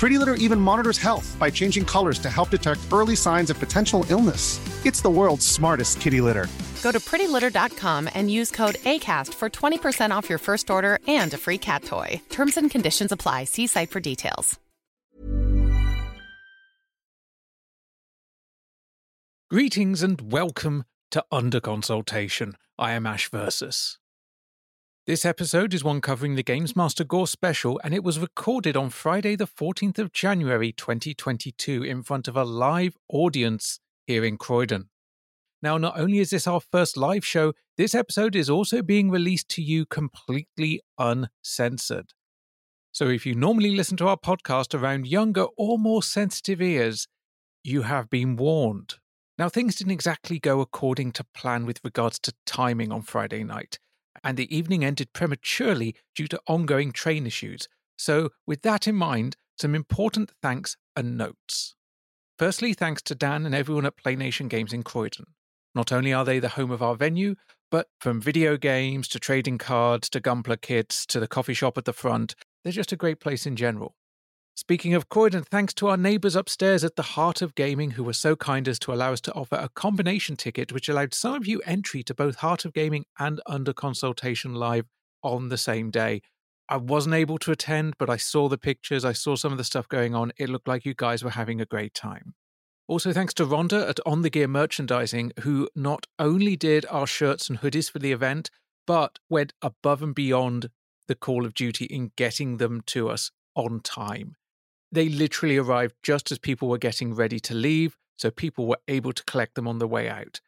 Pretty Litter even monitors health by changing colors to help detect early signs of potential illness. It's the world's smartest kitty litter. Go to prettylitter.com and use code ACAST for 20% off your first order and a free cat toy. Terms and conditions apply. See site for details. Greetings and welcome to Under Consultation. I am Ash Versus. This episode is one covering the Games Master Gore special, and it was recorded on Friday, the 14th of January 2022, in front of a live audience here in Croydon. Now, not only is this our first live show, this episode is also being released to you completely uncensored. So, if you normally listen to our podcast around younger or more sensitive ears, you have been warned. Now, things didn't exactly go according to plan with regards to timing on Friday night, and the evening ended prematurely due to ongoing train issues. So, with that in mind, some important thanks and notes. Firstly, thanks to Dan and everyone at Play Nation Games in Croydon. Not only are they the home of our venue, but from video games to trading cards to Gunpla kits to the coffee shop at the front, they're just a great place in general. Speaking of Croydon, thanks to our neighbours upstairs at the Heart of Gaming who were so kind as to allow us to offer a combination ticket which allowed some of you entry to both Heart of Gaming and Under Consultation Live on the same day. I wasn't able to attend, but I saw the pictures, I saw some of the stuff going on. It looked like you guys were having a great time. Also, thanks to Rhonda at On the Gear Merchandising, who not only did our shirts and hoodies for the event, but went above and beyond the Call of Duty in getting them to us on time. They literally arrived just as people were getting ready to leave, so people were able to collect them on the way out.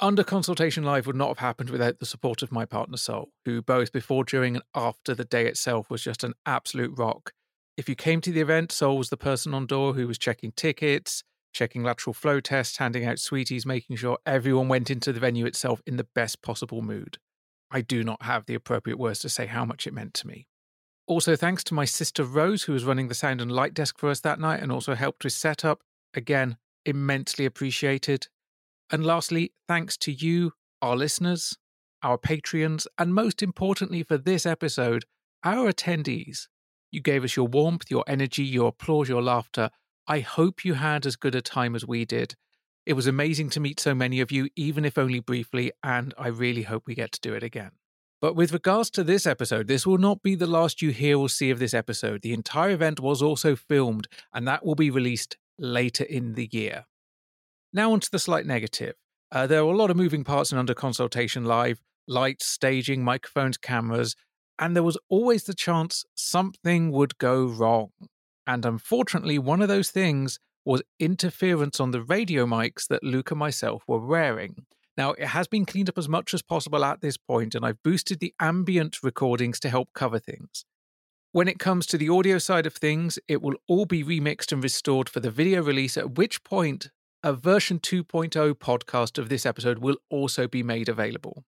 Under Consultation Live would not have happened without the support of my partner Sol, who both before, during, and after the day itself was just an absolute rock. If you came to the event, Sol was the person on door who was checking tickets, checking lateral flow tests, handing out sweeties, making sure everyone went into the venue itself in the best possible mood. I do not have the appropriate words to say how much it meant to me. Also, thanks to my sister Rose, who was running the sound and light desk for us that night and also helped with setup. Again, immensely appreciated. And lastly, thanks to you, our listeners, our Patreons, and most importantly for this episode, our attendees. You gave us your warmth, your energy, your applause, your laughter. I hope you had as good a time as we did. It was amazing to meet so many of you, even if only briefly, and I really hope we get to do it again. But with regards to this episode, this will not be the last you hear or see of this episode. The entire event was also filmed, and that will be released later in the year. Now, on to the slight negative. Uh, there were a lot of moving parts in Under Consultation Live lights, staging, microphones, cameras, and there was always the chance something would go wrong. And unfortunately, one of those things was interference on the radio mics that Luke and myself were wearing. Now, it has been cleaned up as much as possible at this point, and I've boosted the ambient recordings to help cover things. When it comes to the audio side of things, it will all be remixed and restored for the video release, at which point a version 2.0 podcast of this episode will also be made available.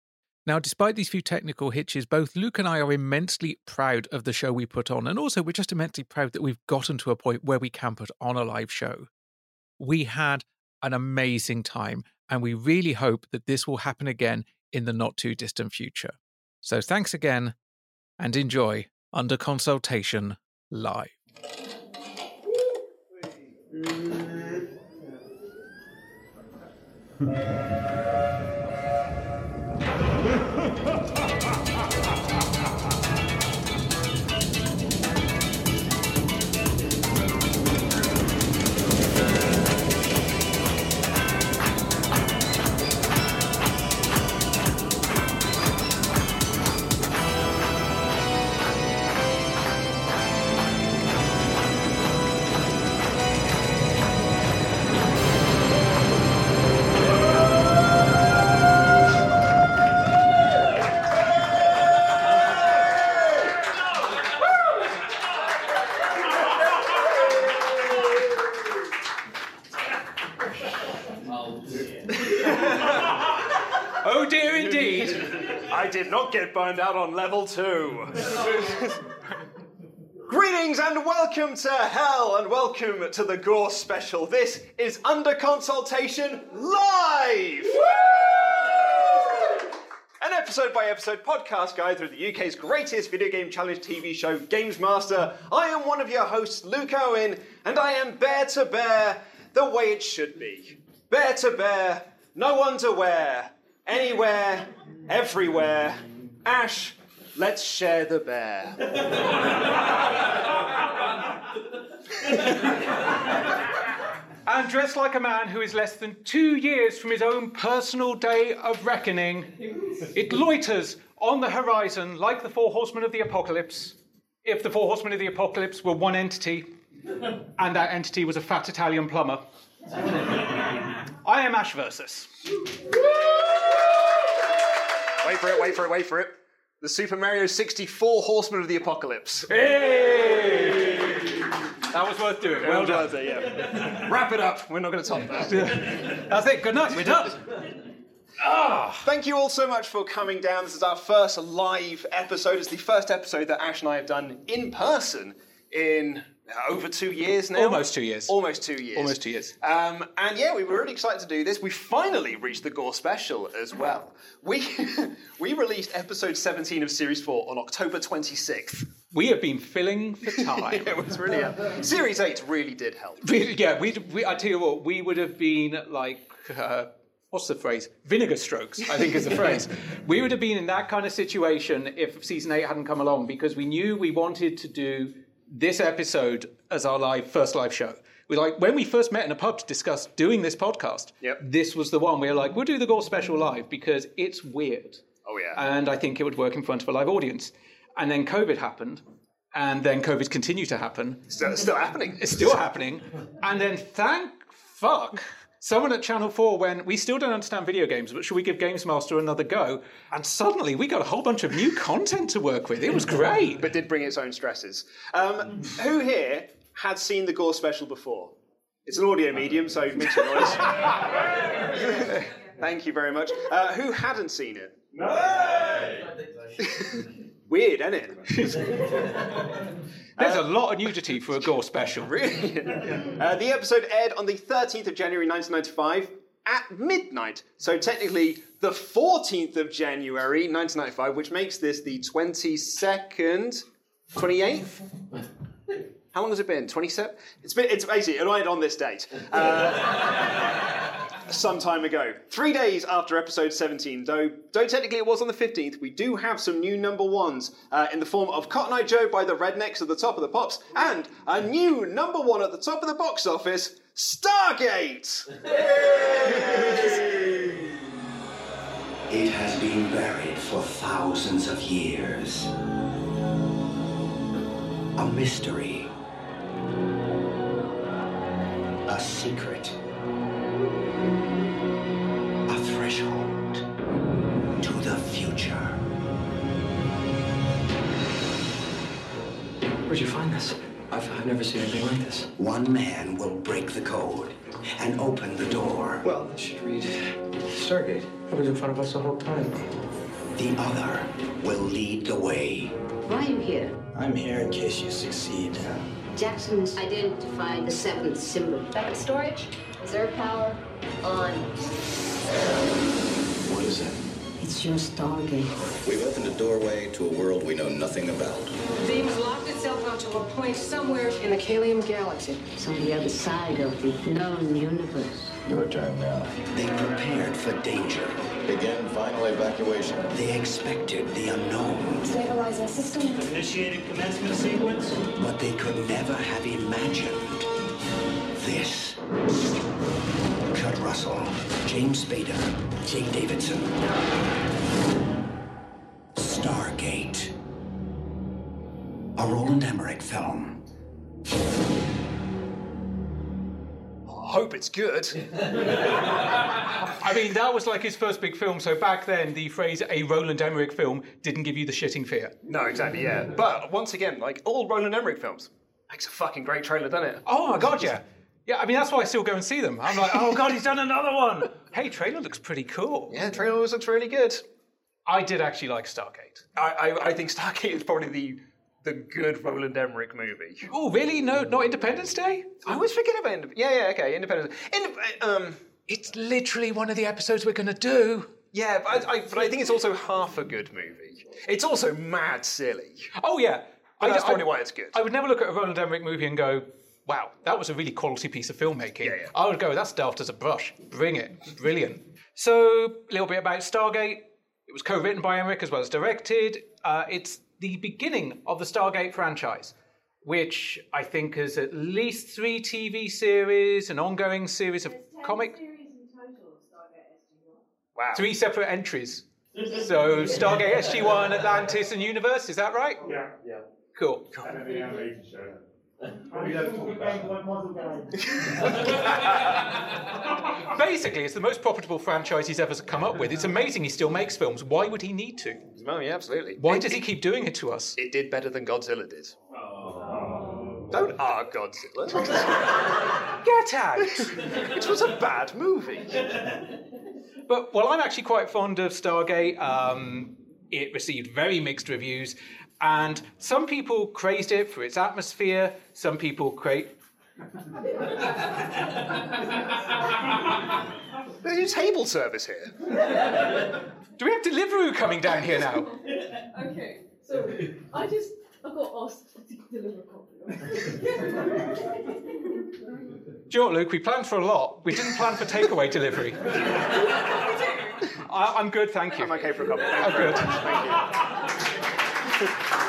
Now, despite these few technical hitches, both Luke and I are immensely proud of the show we put on, and also we're just immensely proud that we've gotten to a point where we can put on a live show. We had an amazing time, and we really hope that this will happen again in the not too distant future. So, thanks again, and enjoy Under Consultation Live. get burned out on level two. Greetings and welcome to hell and welcome to the Gore special. This is Under Consultation Live! An episode by episode podcast guide through the UK's greatest video game challenge TV show, Games Master. I am one of your hosts, Luke Owen, and I am bear to bear the way it should be. Bear to bear, no underwear, anywhere, everywhere. Ash, let's share the bear. And dressed like a man who is less than two years from his own personal day of reckoning, it loiters on the horizon like the Four Horsemen of the Apocalypse. If the Four Horsemen of the Apocalypse were one entity, and that entity was a fat Italian plumber. I am Ash Versus. Wait for it, wait for it, wait for it. The Super Mario 64 Horsemen of the Apocalypse. Hey! That was worth doing. Well done. yeah. Wrap it up. We're not going to top that. That's it. Good night. We're done. Ah! Thank you all so much for coming down. This is our first live episode. It's the first episode that Ash and I have done in person in over two years now. Almost two years. Almost two years. Almost two years. Um, and yeah, we were really excited to do this. We finally reached the Gore special as well. We we released episode 17 of Series 4 on October 26th. We have been filling for time. It was really a Series 8 really did help. We- yeah, we, we. I tell you what, we would have been like, uh, what's the phrase? Vinegar strokes, I think is the phrase. We would have been in that kind of situation if season eight hadn't come along because we knew we wanted to do this episode as our live first live show. We like when we first met in a pub to discuss doing this podcast. Yep. This was the one we were like, we'll do the Gore special live because it's weird. Oh, yeah. And I think it would work in front of a live audience. And then COVID happened, and then COVID continued to happen. Still, still happening. It's still happening. And then thank fuck. Someone at Channel 4 went, We still don't understand video games, but should we give Games Master another go? And suddenly we got a whole bunch of new content to work with. It was great. but did bring its own stresses. Um, who here had seen the Gore special before? It's an audio medium, so make some noise. Thank you very much. Uh, who hadn't seen it? Weird, isn't it? There's a lot of nudity for a Gore special. Really? Uh, the episode aired on the 13th of January 1995 at midnight. So technically the 14th of January 1995, which makes this the 22nd, 28th? How long has it been? 27? It's been, it's basically, it aired on this date. Uh, some time ago. Three days after episode 17, though, though technically it was on the 15th, we do have some new number ones uh, in the form of Cotton Eye Joe by the Rednecks at the top of the pops, and a new number one at the top of the box office, Stargate! It has been buried for thousands of years. A mystery. A secret. Where'd you find this? I've, I've never seen anything like this. One man will break the code and open the door. Well, this should read Stargate. It was in front of us the whole time. The other will lead the way. Why are you here? I'm here in case you succeed. Jackson's identified the seventh symbol. Weapon storage, reserve power, on. What is it? It's your Stargate. We've opened a doorway to a world we know nothing about. The beam's locked itself onto a point somewhere in the Kaliam galaxy. It's on the other side of the known universe. Your turn now. They prepared for danger. Begin final evacuation. They expected the unknown. Stabilizing system. Initiated commencement sequence. But they could never have imagined this. Kurt Russell, James Spader, Jaye Davidson. Stargate. A Roland Emmerich film. I hope it's good. I mean, that was like his first big film, so back then the phrase a Roland Emmerich film didn't give you the shitting fear. No, exactly, yeah. But once again, like all Roland Emmerich films, makes a fucking great trailer, doesn't it? Oh my god, yeah. Yeah, I mean, that's why I still go and see them. I'm like, oh god, he's done another one. Hey, trailer looks pretty cool. Yeah, trailer always looks really good. I did actually like Stargate. I, I, I think Stargate is probably the the good Roland Emmerich movie. Oh, really? No, not Independence Day? I always forget about Indep- Yeah, yeah, okay, Independence. Indep- um, It's literally one of the episodes we're going to do. yeah, but I, I, but I think it's also half a good movie. It's also mad silly. Oh, yeah. But that's probably why it's good. I would never look at a Roland Emmerich movie and go, wow, that was a really quality piece of filmmaking. Yeah, yeah. I would go, that's daft as a brush. Bring it. Brilliant. So, a little bit about Stargate. It was co written by Emmerich as well as directed. Uh, it's the beginning of the Stargate franchise, which I think has at least three TV series, an ongoing series of comic. Wow. Three separate entries. So, Stargate SG1, Atlantis, and Universe, is that right? Yeah, yeah. Cool. And then the animated show. We don't about Basically, it's the most profitable franchise he's ever come up with. It's amazing he still makes films. Why would he need to? Well, yeah, absolutely. Why It- does he keep doing it to us? It did better than Godzilla did. Don't ah Godzilla. Get out! it was a bad movie. But well, I'm actually quite fond of Stargate. Um, it received very mixed reviews, and some people praised it for its atmosphere. Some people cra- There's a table service here. Do we have Deliveroo coming down here now? Okay, so I just I got asked to deliver a copy. Do you know what, Luke? We planned for a lot. We didn't plan for takeaway delivery. I, I'm good, thank you. I'm okay for a couple. I'm good.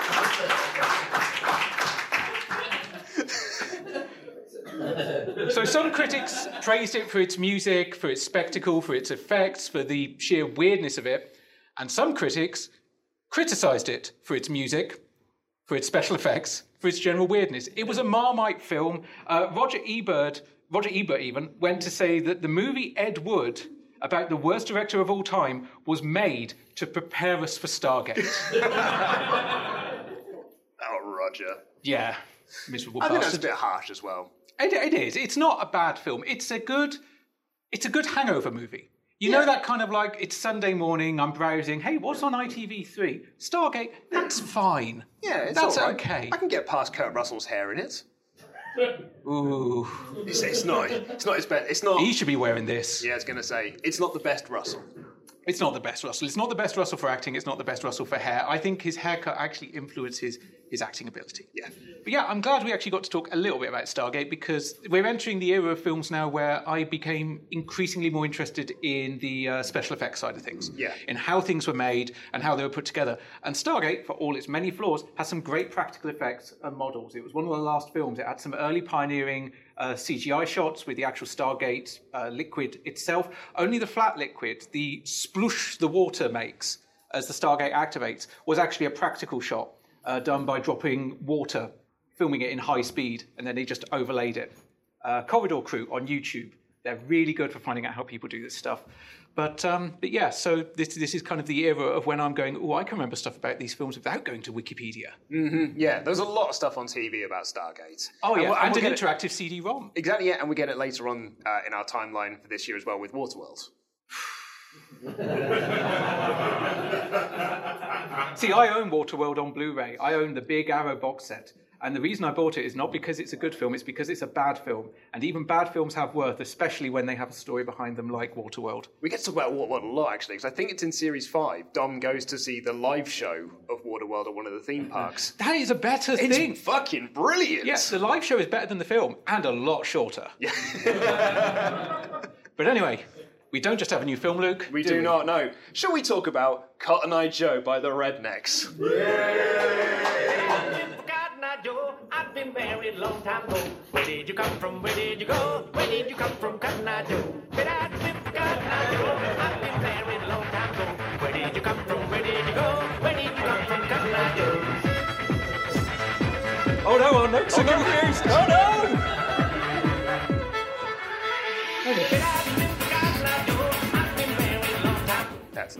So some critics praised it for its music, for its spectacle, for its effects, for the sheer weirdness of it, and some critics criticised it for its music, for its special effects, for its general weirdness. It was a Marmite film. Uh, Roger Ebert, Roger Ebert even, went to say that the movie Ed Wood about the worst director of all time was made to prepare us for Stargate. Oh, Roger. yeah, miserable I think that's a bit harsh as well. It, it is. It's not a bad film. It's a good. It's a good hangover movie. You know that kind of like it's Sunday morning. I'm browsing. Hey, what's on ITV3? Stargate. That's fine. Yeah, it's that's all right. okay. I can get past Kurt Russell's hair in it. Ooh, It's, it's not. It's not his best. It's not. he should be wearing this. Yeah, I was gonna say it's not the best Russell. It's not the best Russell. It's not the best Russell for acting. It's not the best Russell for hair. I think his haircut actually influences his acting ability. Yeah. But yeah, I'm glad we actually got to talk a little bit about Stargate because we're entering the era of films now where I became increasingly more interested in the uh, special effects side of things. Yeah. In how things were made and how they were put together. And Stargate, for all its many flaws, has some great practical effects and models. It was one of the last films. It had some early pioneering uh, CGI shots with the actual Stargate uh, liquid itself. Only the flat liquid, the splush the water makes as the Stargate activates, was actually a practical shot uh, done by dropping water, filming it in high speed, and then they just overlaid it. Uh, Corridor Crew on YouTube. They're really good for finding out how people do this stuff. But um, but yeah, so this this is kind of the era of when I'm going. Oh, I can remember stuff about these films without going to Wikipedia. Mm-hmm. Yeah, there's a lot of stuff on TV about Stargate. Oh yeah, we'll- and, we'll an get it- interactive CD-ROM. Exactly, yeah, and we get it later on uh, in our timeline for this year as well with Waterworld. See, I own Waterworld on Blu-ray. I own the Big Arrow box set. And the reason I bought it is not because it's a good film, it's because it's a bad film. And even bad films have worth, especially when they have a story behind them like Waterworld. We get to talk about Waterworld a lot actually, because I think it's in series five. Dom goes to see the live show of Waterworld at one of the theme parks. That is a better It's thing. fucking brilliant. Yes, the live show is better than the film and a lot shorter. but anyway, we don't just have a new film, Luke. We do not know. Shall we talk about Cotton Eye Joe by the Rednecks? Cotton Eye Joe, I've been married a long time ago. Where did you come from? Where did you go? Where did you come from, Cotton Eye Joe? But I've been Cotton Eye Joe, I've been married a long time ago. Where did you come from? Where did you go? Where did you come from, Cotton Eye Joe? Oh no, oh no, so confused. Oh no!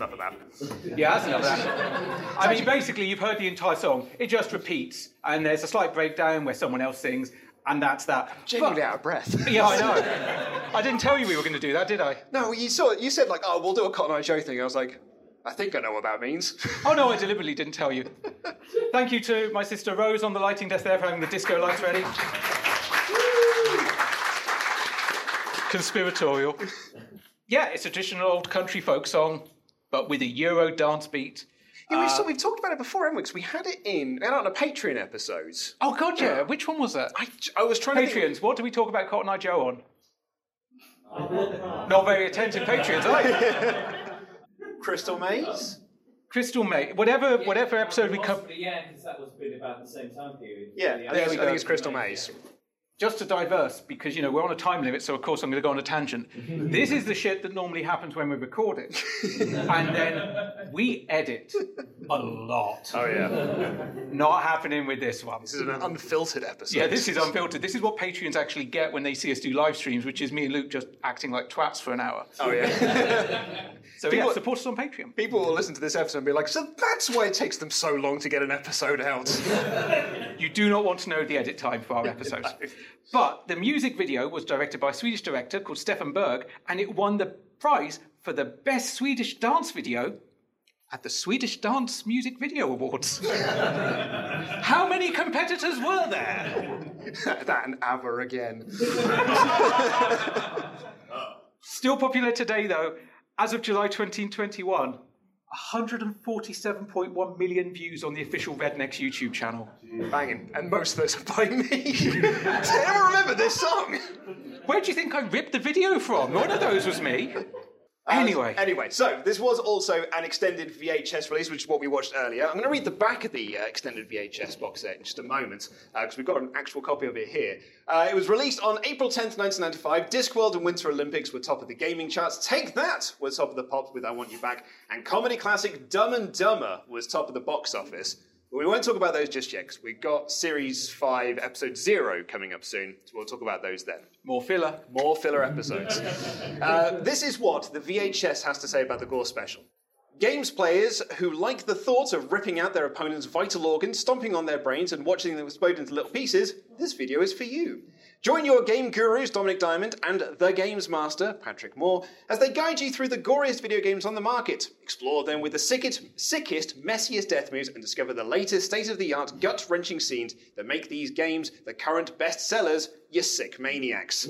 Enough of that. Yeah, that's enough of that. I mean, basically, you've heard the entire song. It just repeats, and there's a slight breakdown where someone else sings, and that's that. Genuinely out of breath. Yeah, I know. I didn't tell you we were going to do that, did I? No, you saw. You said like, "Oh, we'll do a Cotton Eye Joe thing." I was like, I think I know what that means. Oh no, I deliberately didn't tell you. Thank you to my sister Rose on the lighting desk there for having the disco lights ready. Conspiratorial. Yeah, it's a traditional old country folk song, but with a Euro dance beat. Yeah, we've, Uh, so we've talked about it before, haven't we? 'Cause we had it in out on a Patreon episode. Oh god, yeah. Which one was that? I, I was trying to Patreons. What do we talk about Cotton Eye Joe on? Not very attentive Patreons, are you? Crystal Maze. Crystal Mate. Whatever, whatever episode we cover. Yeah, because that was been about the same time period. Yeah, I There think, we it's, I go. think it's Crystal Maze. Just to diverse, because you know we're on a time limit, so of course I'm going to go on a tangent. this is the shit that normally happens when we record it, and then we edit a lot. Oh yeah. Not happening with this one. This is an unfiltered episode. Yeah, this is unfiltered. This is what Patreons actually get when they see us do live streams, which is me and Luke just acting like twats for an hour. Oh yeah. So People- yeah, support us on Patreon. People will listen to this episode and be like, "So that's why it takes them so long to get an episode out." You do not want to know the edit time for our episodes. But the music video was directed by a Swedish director called Stefan Berg, and it won the prize for the best Swedish dance video at the Swedish Dance Music Video Awards. How many competitors were there? that and ABBA again. Still popular today, though. As of July 2021, 147.1 million views on the official Rednecks YouTube channel. Banging, and most of those are by me. Does anyone remember this song? Where do you think I ripped the video from? None of those was me. Anyway. Anyway, so this was also an extended VHS release, which is what we watched earlier. I'm going to read the back of the uh, extended VHS box set in just a moment, because we've got an actual copy of it here. Uh, it was released on April 10th, 1995. Discworld and Winter Olympics were top of the gaming charts. Take That was top of the pop with I Want You Back. And comedy classic Dumb and Dumber was top of the box office. But we won't talk about those just yet, because we've got Series 5, Episode 0 coming up soon. So we'll talk about those then. More filler. More filler episodes. uh, this is what the VHS has to say about the Gore special. Games players who like the thought of ripping out their opponent's vital organs, stomping on their brains, and watching them explode into little pieces, this video is for you. Join your game gurus, Dominic Diamond, and the Games Master, Patrick Moore, as they guide you through the goriest video games on the market. Explore them with the sickest, sickest messiest death moves, and discover the latest state of the art, gut wrenching scenes that make these games the current best sellers, you sick maniacs.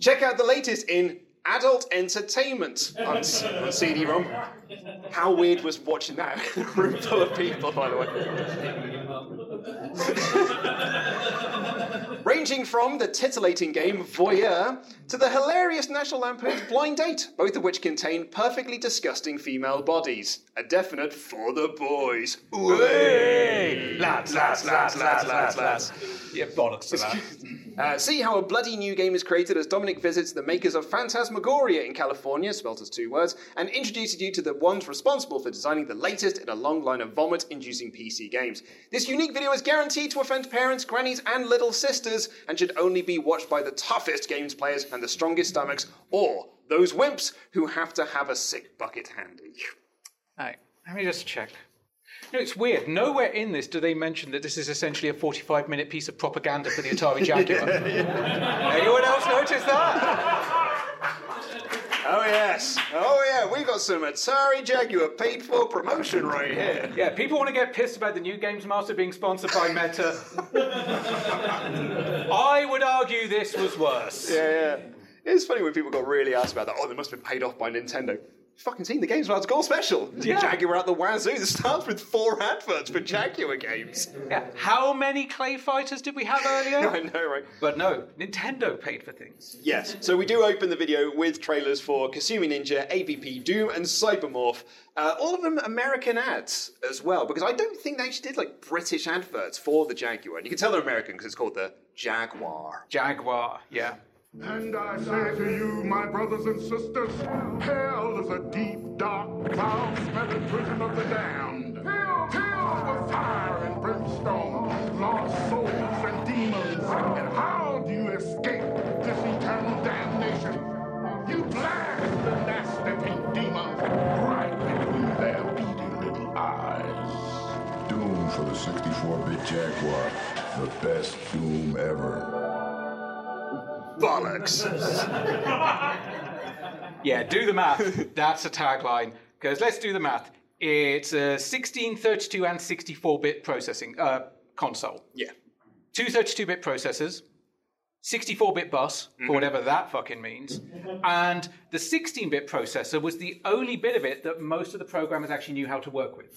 Check out the latest in adult entertainment on, on CD-ROM. How weird was watching that room full of people, by the way. Ranging from the titillating game Voyeur to the hilarious National Lampoon's Blind Date, both of which contain perfectly disgusting female bodies. A definite for the boys. Ooh. Lads, lads, lads, lads, lads, lads. Yeah, bollocks to that. Uh, see how a bloody new game is created as Dominic visits the makers of Phantasmagoria in California, spelt as two words, and introduces you to the ones responsible for designing the latest in a long line of vomit inducing PC games. This unique video is guaranteed to offend parents, grannies, and little sisters, and should only be watched by the toughest games players and the strongest stomachs, or those wimps who have to have a sick bucket handy. Right, let me just check. You know, it's weird. Nowhere in this do they mention that this is essentially a 45 minute piece of propaganda for the Atari Jaguar. Anyone else notice that? Oh, yes. Oh, yeah. We got some Atari Jaguar paid for promotion right here. Yeah, people want to get pissed about the new Games Master being sponsored by Meta. I would argue this was worse. Yeah, yeah. It's funny when people got really asked about that. Oh, they must have been paid off by Nintendo. Fucking seen the Games Master Gore special. Yeah. Jaguar at the wazoo. It starts with four adverts for Jaguar games. Yeah. How many Clay Fighters did we have earlier? I know, right? But no, Nintendo paid for things. Yes. So we do open the video with trailers for Kasumi Ninja, AVP Doom, and Cybermorph. Uh, all of them American ads as well, because I don't think they actually did like British adverts for the Jaguar. And you can tell they're American because it's called the Jaguar. Jaguar, yeah. And I say to you, my brothers and sisters, hell is a deep, dark, foul-smelling prison of the damned. Hell, filled with fire and brimstone, lost souls and demons. And how do you escape this eternal damnation? You blast the nasty pink demons right between their beady little eyes. Doom for the 64-bit Jaguar. The best Doom ever. Bollocks. Yeah, do the math. That's a tagline. Because let's do the math. It's a 16, 32, and 64 bit processing uh, console. Yeah. Two 32 bit processors, 64 bit bus, for whatever that fucking means. And the 16 bit processor was the only bit of it that most of the programmers actually knew how to work with.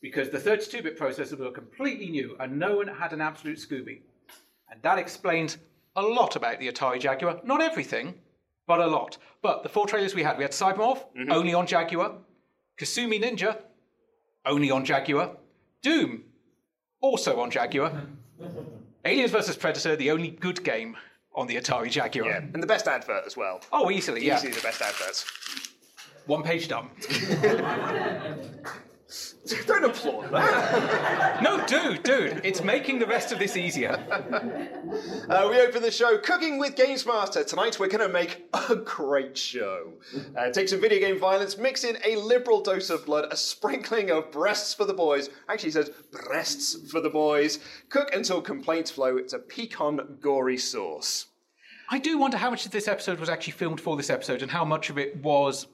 Because the 32 bit processors were completely new and no one had an absolute Scooby. And that explains a lot about the Atari Jaguar. Not everything, but a lot. But the four trailers we had, we had Cybermorph, mm-hmm. only on Jaguar. Kasumi Ninja, only on Jaguar. Doom, also on Jaguar. Aliens vs. Predator, the only good game on the Atari Jaguar. Yeah, and the best advert as well. Oh, easily, yeah. Easily the best adverts. One page done. Don't applaud that. no, dude, dude, it's making the rest of this easier. Uh, we open the show cooking with Games Master. Tonight we're going to make a great show. Uh, take some video game violence, mix in a liberal dose of blood, a sprinkling of breasts for the boys. Actually, it says breasts for the boys. Cook until complaints flow. It's a pecan gory sauce. I do wonder how much of this episode was actually filmed for this episode and how much of it was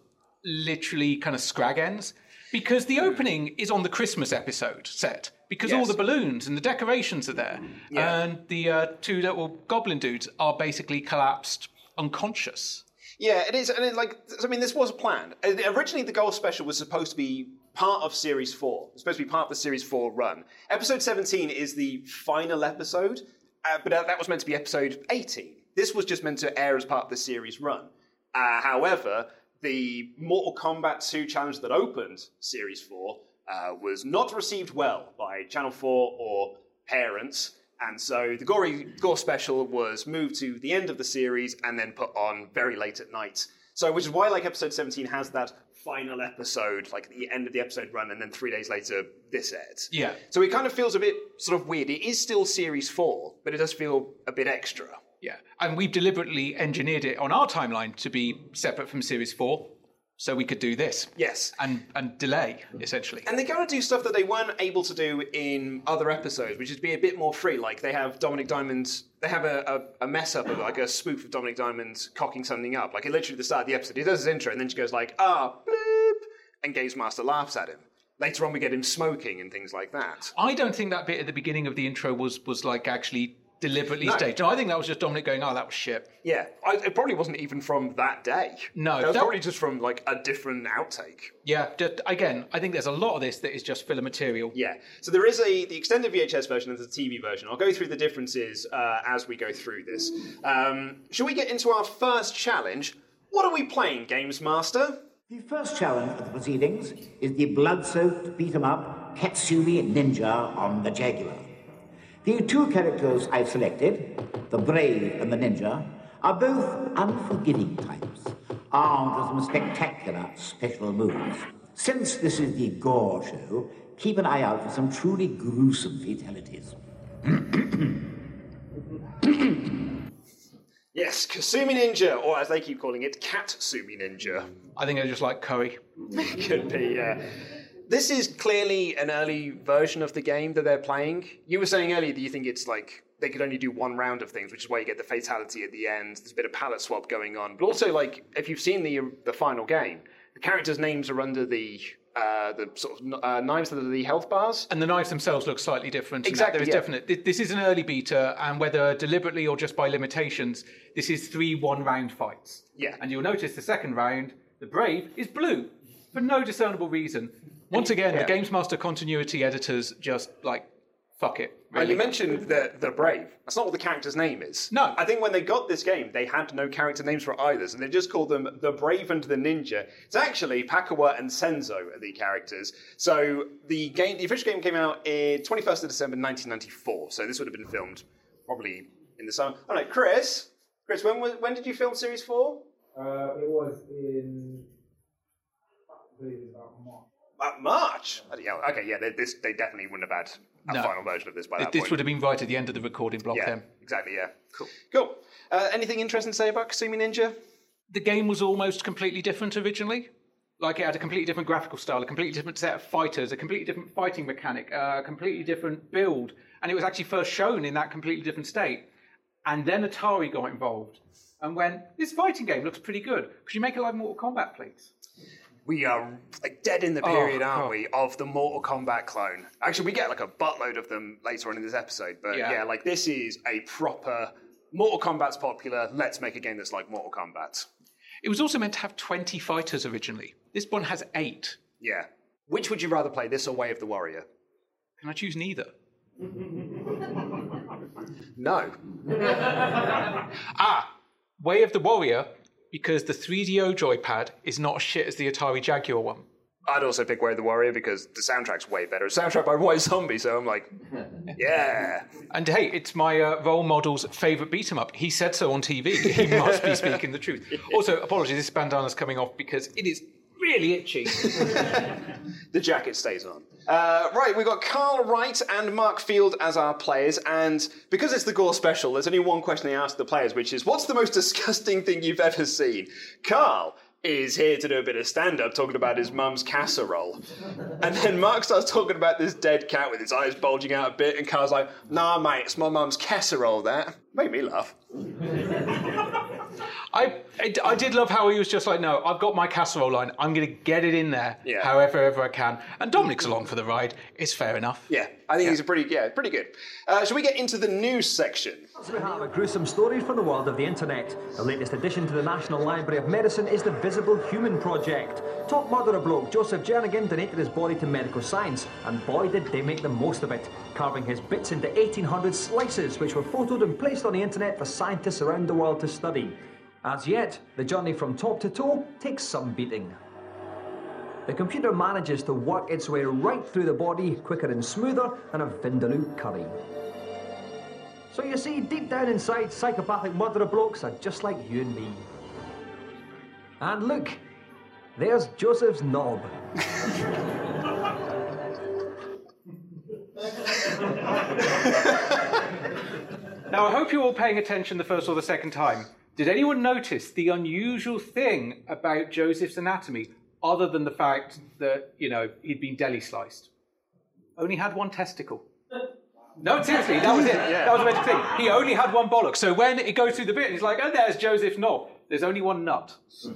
literally kind of scrag ends. Because the opening is on the Christmas episode set. Because all the balloons and the decorations are there. Yeah. And the uh, two little goblin dudes are basically collapsed unconscious. Yeah, it is, and it, like I mean, this was planned. Uh, Originally, the Gore special was supposed to be part of Series Four. It's supposed to be part of the Series Four run. Episode seventeen is the final episode, uh, but that that was meant to be episode eighteen. This was just meant to air as part of the series run. Uh, however, the Mortal Kombat 2 challenge that opened Series 4 uh, was not received well by Channel 4 or parents. And so the Gory Gore special was moved to the end of the series and then put on very late at night. So, which is why, like, episode 17 has that final episode, like, the end of the episode run, and then three days later, this airs. Yeah. So it kind of feels a bit sort of weird. It is still series four, but it does feel a bit extra. Yeah. And we've deliberately engineered it on our timeline to be separate from Series 4 so we could do this. Yes. And, and delay, essentially. And they kind to do stuff that they weren't able to do in other episodes, which is be a bit more free. Like they have Dominic Diamond, they have a, a, a mess up of like a spoof of Dominic Diamond cocking something up. Like literally at the start of the episode, he does his intro and then she goes like, ah, bloop, and Games Master laughs at him. Later on, we get him smoking and things like that. I don't think that bit at the beginning of the intro was, was like actually deliberately No. staged. No, I think that was just Dominic going, oh, that was shit. Yeah, I, it probably wasn't even from that day. No, that was that- probably just from like a different outtake. Yeah, just, again, I think there's a lot of this that is just filler material. Yeah. So there is a the extended VHS version and the TV version. I'll go through the differences uh, as we go through this. Um, shall we get into our first challenge? What are we playing, Games Master? The first challenge of the proceedings is the blood-soaked beat-em-up Katsumi Ninja on the Jaguar. The two characters I've selected, the brave and the ninja, are both unforgiving types, armed with some spectacular special moves. Since this is the Gore Show, keep an eye out for some truly gruesome fatalities. Yes, Kasumi Ninja, or as they keep calling it, Katsumi Ninja. I think I just like curry. Could be, yeah. This is clearly an early version of the game that they're playing. You were saying earlier that you think it's like they could only do one round of things, which is why you get the fatality at the end. There's a bit of palette swap going on, but also like if you've seen the the final game, the characters' names are under the uh, the sort of uh, knives that are the health bars. And the knives themselves look slightly different. Exactly, There is yeah. definite. This is an early beta, and whether deliberately or just by limitations, this is three one-round fights. Yeah. And you'll notice the second round, the brave is blue for no discernible reason. Once again, Yeah. the Games Master continuity editors just like fuck it. And you mentioned the the brave. That's not what the character's name is. No. I think when they got this game, they had no character names for either, so they just called them the Brave and the Ninja. It's actually Pakawa and Senzo are the characters. So the game, the official game came out in 21st of December 1994. So this would have been filmed probably in the summer. All right, Chris. Chris, when was, when did you film Series Four? Uh, it was in. I believe it's about March. Uh, March. Bloody hell. Okay, yeah, they, this they definitely wouldn't have had a No. final version of this by that this point. would have been right at the end of the recording block yeah, then. exactly. Yeah. Cool. Cool. Uh, anything interesting to say about Kasumi Ninja? the game was almost completely different originally. Like it had a completely different graphical style, a completely different set of fighters, a completely different fighting mechanic, a completely different build, and it was actually first shown in that completely different state. And then Atari got involved and went, "This fighting game looks pretty good. Could you make it like Mortal Kombat, please?" We are like dead in the Oh, period, aren't oh. we, of the Mortal Kombat clone. Actually, we get like a buttload of them later on in this episode, but Yeah. yeah, like this is a proper Mortal Kombat's popular. Let's make a game that's like Mortal Kombat. It was also meant to have 20 fighters originally. This one has eight. Yeah. Which would you rather play, this or Way of the Warrior? Can I choose neither? No. ah, Way of the Warrior, because the 3DO joypad is not as shit as the Atari Jaguar one. I'd also pick Way of the Warrior because the soundtrack's way better. Soundtrack by White Zombie, so I'm like, yeah. And hey, it's my uh, role model's favourite beat 'em up. He said so on TV. He must be speaking the truth. Also, apologies, this bandana's coming off because it is really itchy. the jacket stays on. Uh, right, we've got Carl Wright and Mark Field as our players, and because it's the Gore special, there's only one question they ask the players, which is, what's the most disgusting thing you've ever seen? Carl is here to do a bit of stand-up, talking about his mum's casserole. And then Mark starts talking about this dead cat with its eyes bulging out a bit, and Carl's like, nah, mate, it's my mum's casserole, that. Made me laugh. I, I, I did love how he was just like, no, I've got my casserole line. I'm going to get it in there Yeah. however ever I can. And Dominic's along for the ride. It's fair enough. Yeah, I think he's a pretty, yeah, pretty good. Uh, shall we get into the news section? We have a gruesome story from the world of the internet. The latest addition to the National Library of Medicine is the Visible Human Project. Top murderer bloke Joseph Jernigan donated his body to medical science, and boy did they make the most of it, carving his bits into 1800 slices, which were photoed and placed on the internet for scientists around the world to study. As yet, the journey from top to toe takes some beating. The computer manages to work its way right through the body quicker and smoother than a Vindaloo curry. So you see, deep down inside, psychopathic murderer blokes are just like you and me. And look, there's Joseph's knob. Now, I hope you're all paying attention the first or the second time. Did anyone notice the unusual thing about Joseph's anatomy, other than the fact that, you know, he'd been deli sliced? Only had one testicle. No, seriously, that was it. That was the magic thing. He only had one bollock. So when it goes through the bit, he's like, oh, there's Joseph's knob. There's only one nut.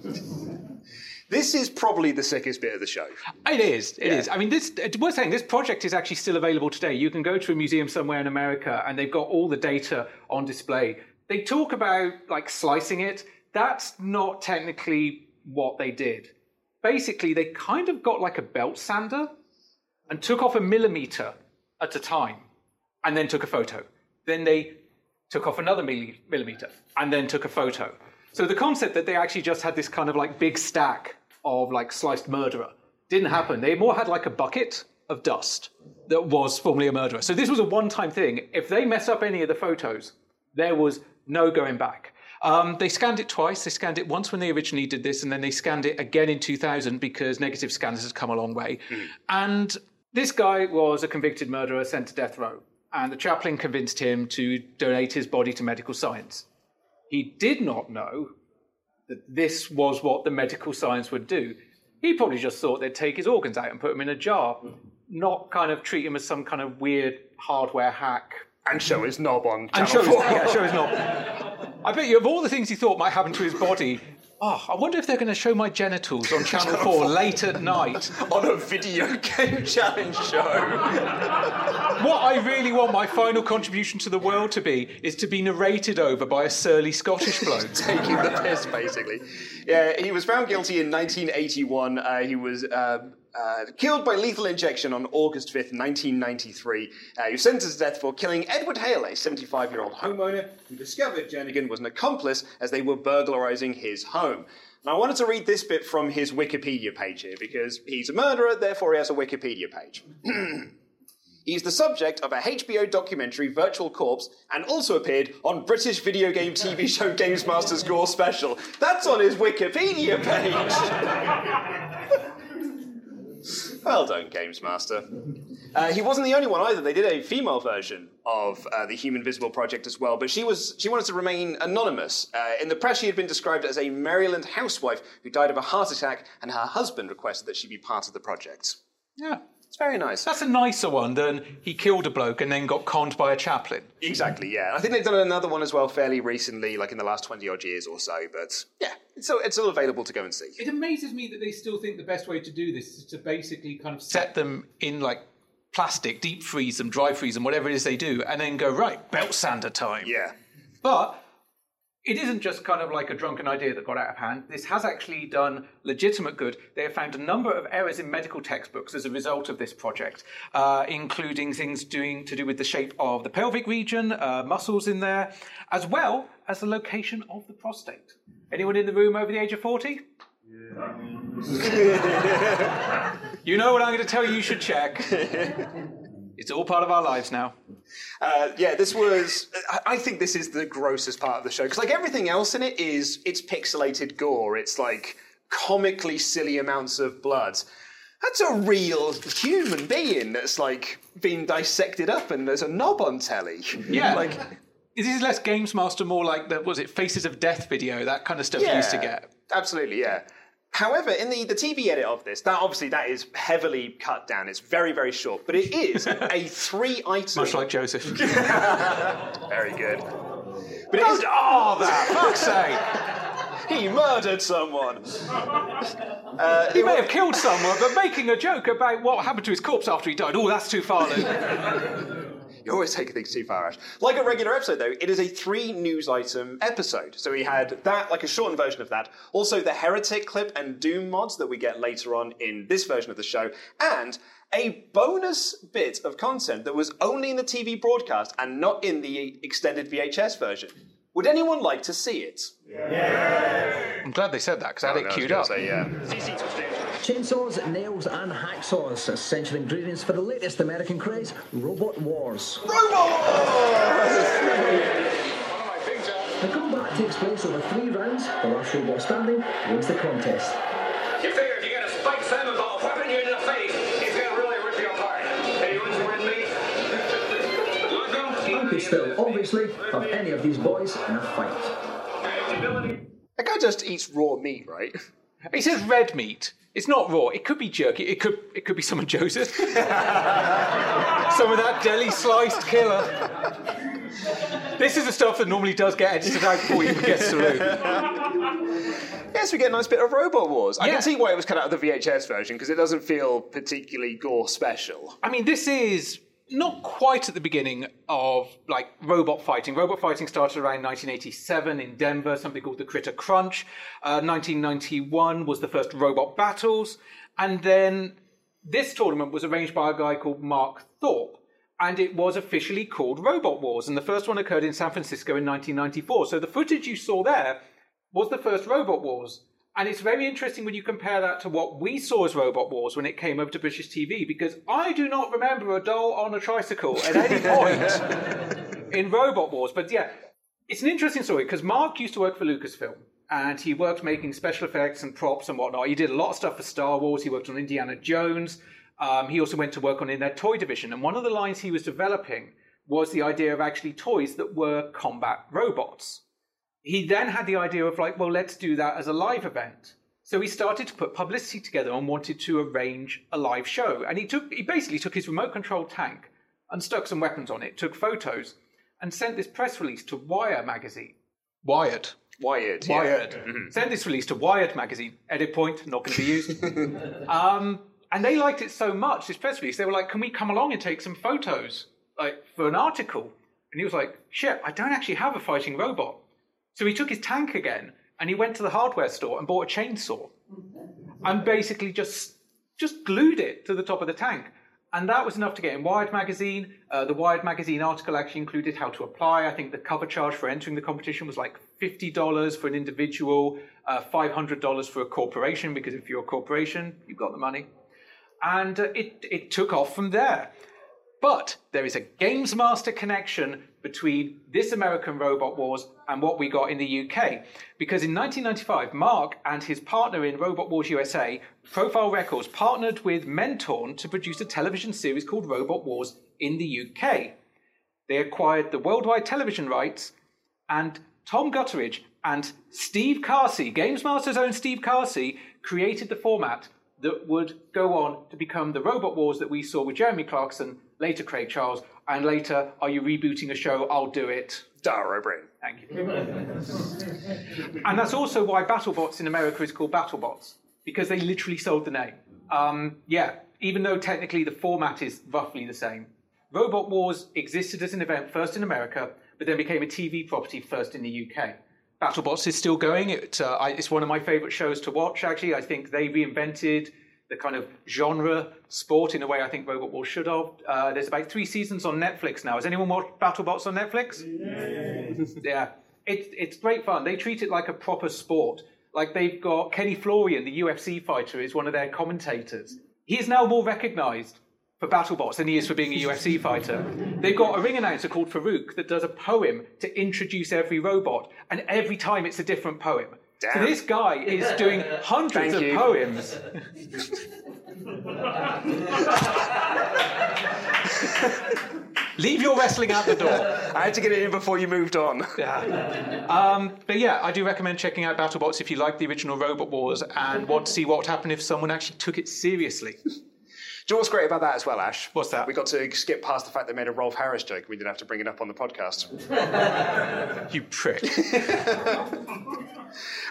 This is probably the sickest bit of the show. It is. It is. Yeah. I mean, this. Worth saying this project is actually still available today. You can go to a museum somewhere in America, and they've got all the data on display. They talk about like slicing it. That's not technically what they did. Basically, they kind of got like a belt sander and took off a millimeter at a time, and then took a photo. Then they took off another millimeter and then took a photo. So the concept that they actually just had this kind of like big stack of like sliced murderer didn't happen. They more had like a bucket of dust that was formerly a murderer. So this was a one-time thing. If they mess up any of the photos, there was no going back. Um, they scanned it twice. They scanned it once when they originally did this, and then they scanned it again in 2000 because negative scanners has come a long way. And this guy was a convicted murderer sent to death row, and the chaplain convinced him to donate his body to medical science. He did not know that this was what the medical science would do. He probably just thought they'd take his organs out and put them in a jar, not kind of treat him as some kind of weird hardware hack. And show his knob on And Channel show his, 4. yeah, show his knob. I bet you, of all the things he thought might happen to his body, oh, I wonder if they're going to show my genitals on Channel 4 late at night. on a video game challenge show. What I really want my final contribution to the world to be is to be narrated over by a surly Scottish bloke. Taking the piss, basically. Yeah, he was found guilty in 1981. Uh, he was uh, uh, killed by lethal injection on August 5th, 1993. Uh, he was sentenced to death for killing Edward Hale, a 75 year old homeowner who discovered Jernigan was an accomplice as they were burglarizing his home. Now, I wanted to read this bit from his Wikipedia page here because he's a murderer, therefore he has a Wikipedia page. He's the subject of a HBO documentary, Virtual Corpse, and also appeared on British video game TV show Games Master's Gore Special. That's on his Wikipedia page. well done, Games Master. Uh, he wasn't the only one either. They did a female version of uh, the Human Visible Project as well, but she was she wanted to remain anonymous. Uh, in the press, she had been described as a Maryland housewife who died of a heart attack, and her husband requested that she be part of the project. Yeah. It's very nice. That's a nicer one than he killed a bloke and then got conned by a chaplain. Exactly, yeah. I think they've done another one as well fairly recently, like in the last 20 odd years or so, but yeah, So it's all available to go and see. It amazes me that they still think the best way to do this is to basically kind of set them in like plastic, deep freeze them, dry freeze them, whatever it is they do, and then go right belt sander time. Yeah. But it isn't just kind of like a drunken idea that got out of hand. This has actually done legitimate good. They have found a number of errors in medical textbooks as a result of this project, uh, including things doing to do with the shape of the pelvic region, uh, muscles in there, as well as the location of the prostate. Anyone in the room over the age of 40? You know what I'm going to tell you you should check. It's all part of our lives now. Uh, yeah, this was. I- think this is the grossest part of the show because, like everything else in it, is it's pixelated gore. It's like comically silly amounts of blood. That's a real human being that's like being dissected up, and there's a knob on telly. Yeah. like This is less Games Master, more like the was it Faces of Death video, that kind of stuff you used to get. Absolutely, yeah. However, in the, the TV edit of this, that obviously that is heavily cut down. It's very, very short, but it is a three item. Much like Joseph. very good. But it is. Oh, that fuck's sake! He murdered someone. Uh, he may have killed someone, but making a joke about what happened to his corpse after he died, oh, that's too far, Luke. You always take things too far, Ash. Like a regular episode, though, it is a three news item episode. So we had that, like a shortened version of that. Also, the Heretic clip and Doom mods that we get later on in this version of the show. And a bonus bit of content that was only in the TV broadcast and not in the extended VHS version. Would anyone like to see it? Yeah. I'm glad they said that because I had Oh, it no, I was queued up. say, yeah. Chainsaws, nails, and hacksaws, essential ingredients for the latest American craze, Robot Wars. The combat takes place over three rounds. The last robot standing wins the contest. You figure if you get a spiked salmon ball whapping you in the face, it's gonna really rip you apart. Anyone's with me? I could still, obviously, have any of these boys in a fight. That guy just eats raw meat, right? He says red meat. It's not raw. It could be jerky. It could. It could be someone Joseph. Some of that deli sliced killer. This is the stuff that normally does get edited out before even gets through. Yes, we get a nice bit of Robot Wars. I Yeah. can see why it was cut out of the VHS version because it doesn't feel particularly gore special. I mean, this is not quite at the beginning of like robot fighting. Robot fighting started around 1987 in Denver, something called the Critter Crunch. Uh, 1991 was the first robot battles, and then this tournament was arranged by a guy called Mark Thorpe. And it was officially called Robot Wars, and the first one occurred in San Francisco in 1994. So the footage you saw there was the first Robot Wars. And it's very interesting when you compare that to what we saw as Robot Wars when it came over to British TV, because I do not remember a doll on a tricycle at any point in Robot Wars. But yeah, it's an interesting story because Mark used to work for Lucasfilm and he worked making special effects and props and whatnot. He did a lot of stuff for Star Wars. He worked on Indiana Jones. Um, he also went to work on in their toy division. And one of the lines he was developing was the idea of actually toys that were combat robots he then had the idea of like, well, let's do that as a live event. So he started to put publicity together and wanted to arrange a live show. And he took he basically took his remote control tank and stuck some weapons on it, took photos, and sent this press release to Wire magazine. Wired. Wired. yeah. Wired. Mhm. Sent this release to Wired magazine. Edit point, not going to be used. um, and they liked it so much, this press release, they were like, can we come along and take some photos like for an article? And he was like, shit, I don't actually have a fighting robot. So he took his tank again and he went to the hardware store and bought a chainsaw and basically just just glued it to the top of the tank. And that was enough to get in Wired magazine. Uh, the Wired magazine article actually included how to apply. I think the cover charge for entering the competition was like $50 for an individual, uh, $500 for a corporation, because if you're a corporation, you've got the money. And uh, it, it took off from there. But there is a Games Master connection between this American Robot Wars and what we got in the UK. Because in 1995, Mark and his partner in Robot Wars USA, Profile Records, partnered with Mentorn to produce a television series called Robot Wars in the UK. They acquired the worldwide television rights, and Tom Gutteridge and Steve Carsey, Games Master's own Steve Carsey, created the format that would go on to become the Robot Wars that we saw with Jeremy Clarkson, later Craig Charles, and later, are you rebooting a show? I'll do it. Dara Ó Briain. Thank you. and that's also why BattleBots in America is called BattleBots because they literally sold the name. Um, yeah, even though technically the format is roughly the same. Robot Wars existed as an event first in America, but then became a TV property first in the UK. BattleBots is still going. It, uh, I, it's one of my favourite shows to watch. Actually, I think they reinvented the kind of genre sport in a way I think Robot Wars should have. Uh, there's about three seasons on Netflix now. Has anyone watched BattleBots on Netflix? yeah, it's it's great fun. They treat it like a proper sport. Like they've got Kenny Florian, the UFC fighter, is one of their commentators. He is now more recognised for BattleBots than he is for being a UFC fighter. They've got a ring announcer called Faruq that does a poem to introduce every robot, and every time it's a different poem. So this guy is doing hundreds Thank of you. poems. Leave your wrestling out the door. I had to get it in before you moved on. Yeah. Um, but yeah, I do recommend checking out BattleBots if you like the original Robot Wars and want to see what would happen if someone actually took it seriously. You know what's great about that as well, Ash? What's that? We got to skip past the fact they made a Rolf Harris joke. We didn't have to bring it up on the podcast. You prick.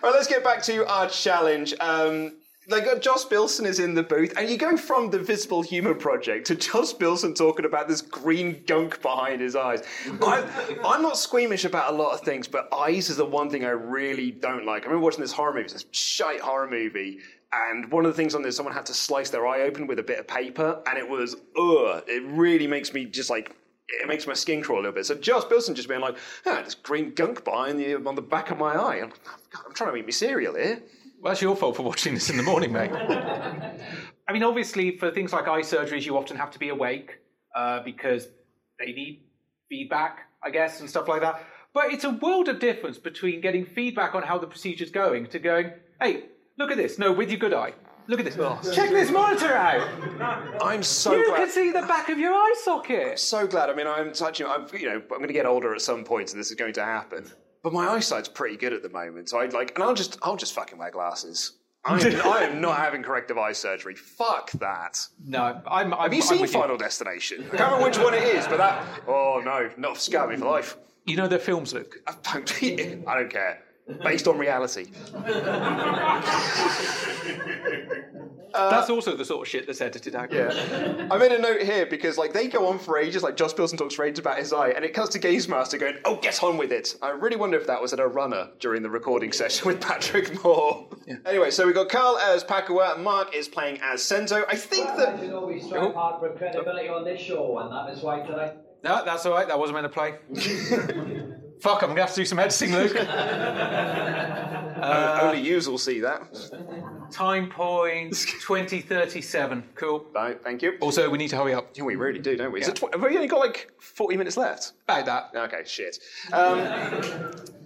All right, let's get back to our challenge. Um, like uh, Joss Bilson is in the booth, and you go from the Visible Human Project to Joss Bilson talking about this green gunk behind his eyes. I, I'm not squeamish about a lot of things, but eyes is the one thing I really don't like. I remember watching this horror movie, this shite horror movie, and one of the things on this, someone had to slice their eye open with a bit of paper, and it was ugh. It really makes me just like it makes my skin crawl a little bit. So Joss Bilson just being like, ah, this green gunk behind the, on the back of my eye. I'm, God, I'm trying to eat my cereal here. Well, that's your fault for watching this in the morning, mate. I mean, obviously, for things like eye surgeries, you often have to be awake uh, because they need feedback, I guess, and stuff like that. But it's a world of difference between getting feedback on how the procedure's going to going, hey, look at this. No, with your good eye. Look at this. Oh. Check this monitor out. I'm so you glad. can see the back of your eye socket. so glad. I mean, I'm touching. I'm, you know, I'm going to get older at some point, so this is going to happen. But my eyesight's pretty good at the moment, so I'd like, and I'll just, I'll just fucking wear glasses. I am, I am not having corrective eye surgery. Fuck that. No, I'm. I'm Have you I'm seen with you. Final Destination? I can't remember which one it is, but that. Oh no, not scar me for life. You know their films, Luke. I don't, I don't care. Based on reality. Uh, that's also the sort of shit that's edited out. Yeah. I made a note here because like they go on for ages, like Josh Bilson talks for ages about his eye, and it cuts to Games Master going, Oh, get on with it. I really wonder if that was at a runner during the recording session with Patrick Moore. Anyway, so we've got Carl as Pakawa, and Mark is playing as Senzo. I think that You know, we strive hard for credibility on this show, and that is why today. No, that's all right. That wasn't meant to play. Fuck, I'm going to have to do some editing, Luke. uh, only yous will see that. Time point 2037. Cool. Right, thank you. Also, we need to hurry up. Yeah, we really do, don't we? Is it tw- have we only got like 40 minutes left? About that. Okay, shit. Um,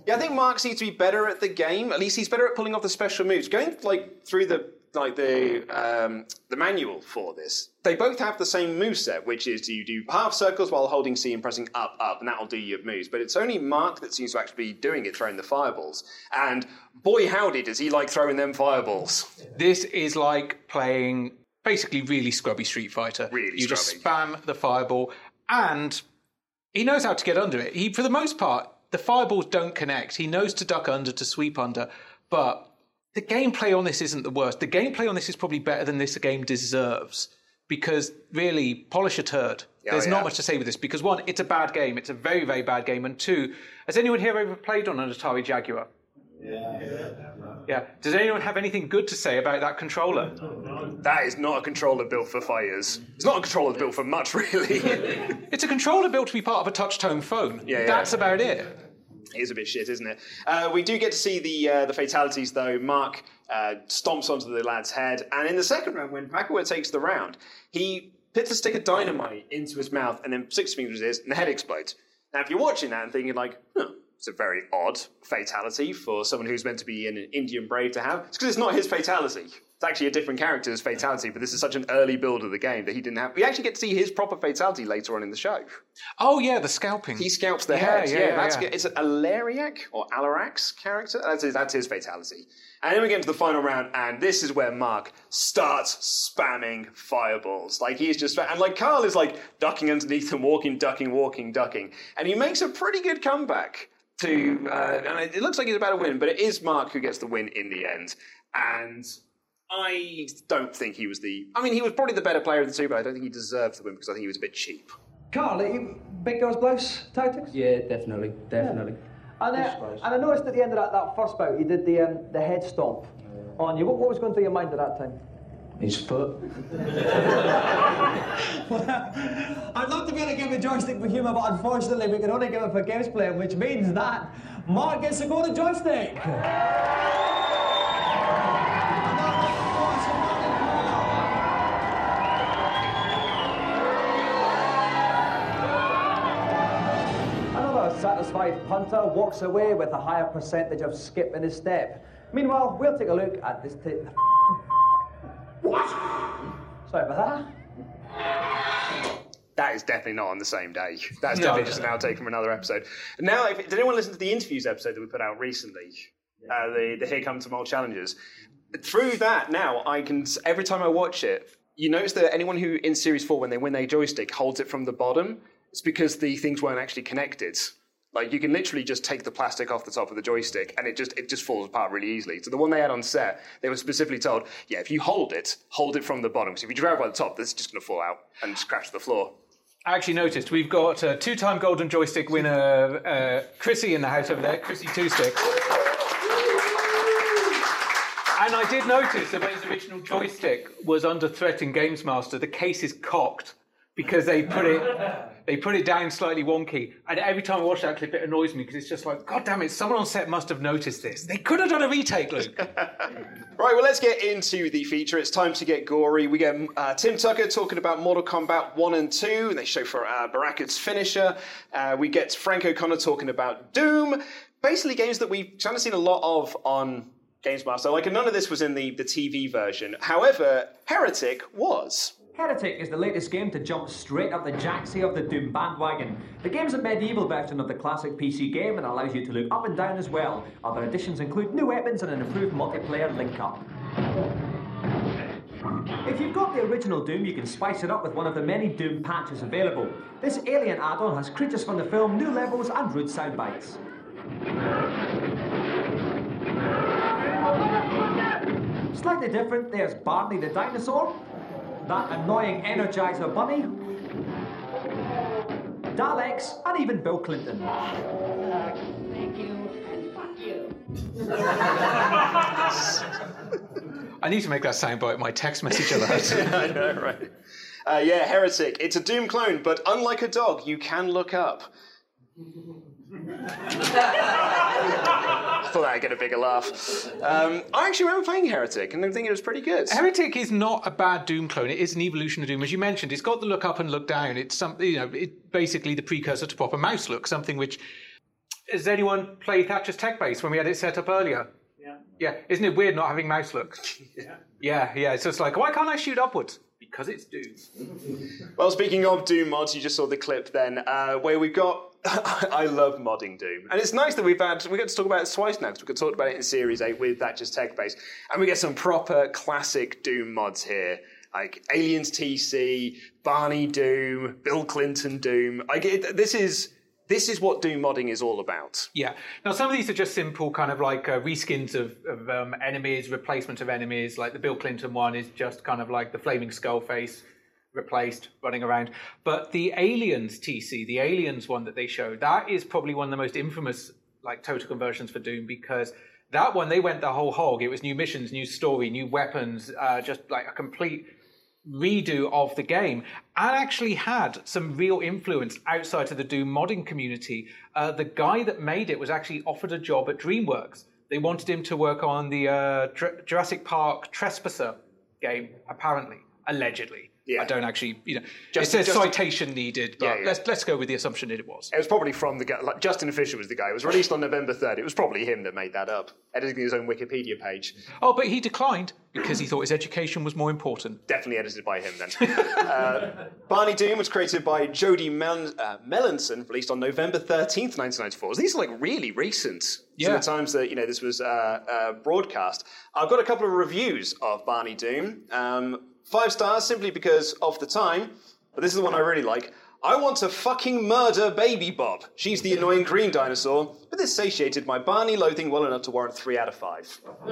yeah, I think Mark seems to be better at the game. At least he's better at pulling off the special moves. Going like through the like the um, the manual for this, they both have the same move set, which is you do half circles while holding C and pressing up, up, and that'll do your moves. But it's only Mark that seems to actually be doing it, throwing the fireballs. And boy, howdy, does he like throwing them fireballs! This is like playing basically really scrubby Street Fighter. Really You just spam the fireball, and he knows how to get under it. He, for the most part, the fireballs don't connect. He knows to duck under, to sweep under, but the gameplay on this isn't the worst. The gameplay on this is probably better than this game deserves because really, polish a turd. Oh, yeah, There's yeah. not much to say with this because one, it's a bad game. It's a very, very bad game. And two, has anyone here ever played on an Atari Jaguar? Yeah. Yeah. Does anyone have anything good to say about that controller? That is not a controller built for fighters. It's not a controller built for much, really. It's a controller built to be part of a touch tone phone. Yeah, yeah. That's about it. Is a bit shit, isn't it? Uh, we do get to see the uh, the fatalities, though. Mark uh, stomps onto the lad's head, and in the second round, when Pakawa takes the round, he puts a stick of dynamite into his mouth, and then six fingers his, and the head explodes. Now, if you're watching that and thinking like, huh, it's a very odd fatality for someone who's meant to be an Indian brave to have, it's because it's not his fatality. It's actually a different character's fatality, but this is such an early build of the game that he didn't have. We actually get to see his proper fatality later on in the show. Oh yeah, the scalping. He scalps the Yeah, head. yeah, Yeah, that's yeah. good. It's an Alariac or Alarax character. That's his, that's his fatality. And then we get into the final round, and this is where Mark starts spamming fireballs. Like he's just, and like Carl is like ducking underneath and walking, ducking, walking, ducking, and he makes a pretty good comeback. To uh, and it looks like he's about to win, but it is Mark who gets the win in the end. And I don't think he was the. I mean, he was probably the better player of the two, but I don't think he deserved the win because I think he was a bit cheap. Carl, are you big girls blouse tactics? Yeah, definitely, definitely. And, uh, and I noticed at the end of that, that first bout, you did the um, the head stomp on you. What, what was going through your mind at that time? His foot. well, I'd love to be able to give a joystick for humour, but unfortunately we can only give it for games playing, which means that Mark gets to go to joystick. Satisfied punter walks away with a higher percentage of skip in his step. Meanwhile, we'll take a look at this. T- what? Sorry about that. That is definitely not on the same day. That's No, definitely no, just an outtake from another episode. Now, if, did anyone listen to the interviews episode that we put out recently? Uh, the, the Here Come Tomorrow challenges. Through that, now I can every time I watch it, you notice that anyone who in Series Four, when they win their joystick, holds it from the bottom. It's because the things weren't actually connected. Like you can literally just take the plastic off the top of the joystick, and it just it just falls apart really easily. So the one they had on set, they were specifically told, yeah, if you hold it, hold it from the bottom. Because if you grab it by the top, this is just going to fall out and just crash to the floor. I actually noticed we've got a two-time Golden Joystick winner, uh, Chrissy, in the house over there, Chrissy Two Sticks. And I did notice that when his original joystick was under threat in Games Master, the case is cocked because they put it they put it down slightly wonky. And every time I watch that clip, it annoys me because it's just like, God damn it! Someone on set must have noticed this. They could have done a retake, Luke. Right, well, let's get into the feature. It's time to get gory. We get uh, Tim Tucker talking about Mortal Kombat 1 and 2, and they show for uh, finisher. Uh, we get Frank O'Connor talking about Doom. Basically, games that we've kind of seen a lot of on Games Master. Like, none of this was in the, the TV version. However, Heretic was. Heretic is the latest game to jump straight up the jacksie of the Doom bandwagon. The game's a medieval version of the classic PC game and allows you to look up and down as well. Other additions include new weapons and an improved multiplayer link up. If you've got the original Doom, you can spice it up with one of the many Doom patches available. This Alien add-on has creatures from the film, new levels, and rude sound bites. Slightly different, there's Barney the dinosaur, that annoying Energizer bunny, Daleks, and even Bill Clinton. Thank you and fuck you. I need to make that sound soundbite my text message alert. I know, right? Uh, yeah, Heretic. It's a Doom clone, but unlike a dog, you can look up. Thought I'd get a bigger laugh. Um, I actually remember playing Heretic, and I think it was pretty good. Heretic is not a bad Doom clone. It is an evolution of Doom, as you mentioned. It's got the look up and look down. It's something, you know, it basically the precursor to proper mouse look. Something which has anyone played Thatcher's Tech Base when we had it set up earlier? Yeah. Yeah, isn't it weird not having mouse look? Yeah. Yeah, yeah. So it's just like, why can't I shoot upwards? Because it's Doom. Well, speaking of Doom mods, you just saw the clip then, uh, where we've got. I love modding Doom, and it's nice that we've had we got to talk about it twice now because we could talk about it in Series Eight with that just Tech Base, and we get some proper classic Doom mods here, like Aliens TC, Barney Doom, Bill Clinton Doom. I get this is this is what Doom modding is all about. Yeah. Now, some of these are just simple, kind of like uh, reskins of, of um, enemies, replacement of enemies. Like the Bill Clinton one is just kind of like the flaming skull face replaced, running around. But the Aliens TC, the Aliens one that they showed, that is probably one of the most infamous like total conversions for Doom because that one they went the whole hog. It was new missions, new story, new weapons, uh, just like a complete redo of the game and actually had some real influence outside of the Doom modding community. Uh, the guy that made it was actually offered a job at DreamWorks. They wanted him to work on the uh, Jurassic Park Trespasser game, apparently, allegedly. I don't actually, you know, Just- it says citation needed, but Yeah, yeah. let's let's go with the assumption that it was. It was probably from the guy. Like Justin Fisher was the guy. It was released on November third. It was probably him that made that up, editing his own Wikipedia page. Oh, but he declined because he thought his education was more important. Definitely edited by him then. uh, Barney Doom was created by Jody Mel- uh, Melanson, released on November 13th, 1994. So these are like really recent Yeah. the times that you know this was uh, uh, broadcast. I've got a couple of reviews of Barney Doom. Um, five stars simply because of the time, but this is the one I really like. I want to fucking murder Baby Bop. She's the annoying green dinosaur, but this satiated my Barney loathing well enough to warrant three out of five.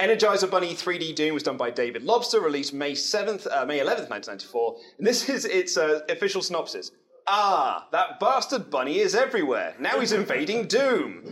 Energizer Bunny 3D Doom was done by David Lobster, released May 7th, uh, May 11th, 1994. And this is its uh, official synopsis. Ah, that bastard bunny is everywhere. Now he's invading Doom.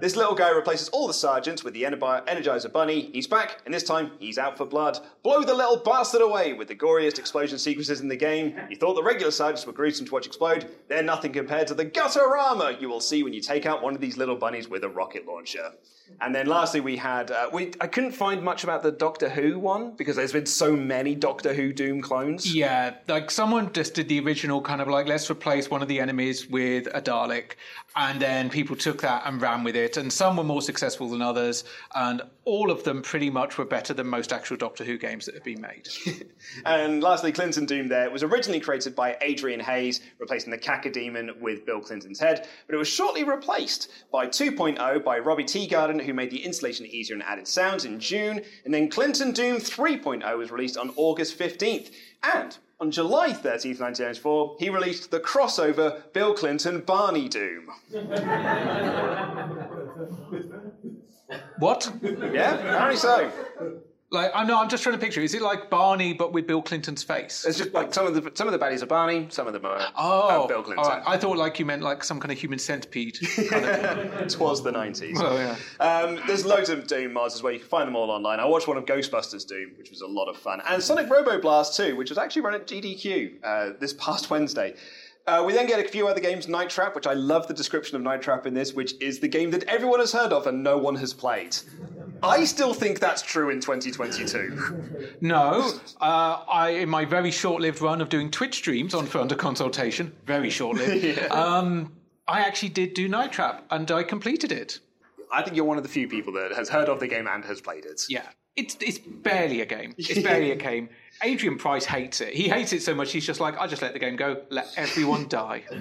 This little guy replaces all the sergeants with the Energizer Bunny. He's back, and this time he's out for blood. Blow the little bastard away with the goriest explosion sequences in the game. You thought the regular sergeants were gruesome to watch explode? They're nothing compared to the gutterama you will see when you take out one of these little bunnies with a rocket launcher. And then lastly, we had uh, we I couldn't find much about the Doctor Who one because there's been so many Doctor Who Doom clones. Yeah, like someone just did the original kind of like let's replace one of the enemies with a Dalek, and then people took that and ran with it, and some were more successful than others, and all of them pretty much were better than most actual Doctor Who games that have been made. And lastly, Clinton Doom there was originally created by Adrian Hayes, replacing the Cacodemon with Bill Clinton's head, but it was shortly replaced by 2.0 by Robbie Teagarden, who made the installation easier and added sounds in June, and then Clinton Doom 3.0 was released on August 15th. And on July 13th, 1994, he released the crossover Bill Clinton Barney Doom. what? Yeah, apparently so. Like I know, I'm just trying to picture. Is it like Barney but with Bill Clinton's face? It's just like some of the some of the baddies are Barney, some of them are Oh, uh, Bill Clinton. all right. I thought like you meant like some kind of human centipede. Kind of. it was the 90s. Oh, yeah. Um, there's loads of Doom mods as well. You can find them all online. I watched one of Ghostbusters Doom, which was a lot of fun. And Sonic Robo Blast 2, which was actually run at GDQ uh, this past Wednesday. Uh, we then get a few other games, Night Trap, which I love the description of Night Trap in this, which is the game that everyone has heard of and no one has played. I still think that's true in 2022. No, uh, I in my very short-lived run of doing Twitch streams on for under consultation, very short-lived. Yeah. um, I actually did do Night Trap, and I completed it. I think you're one of the few people that has heard of the game and has played it. Yeah, it's it's barely a game. It's barely a game. Adrian Price hates it. He hates it so much. He's just like, I just let the game go. Let everyone die.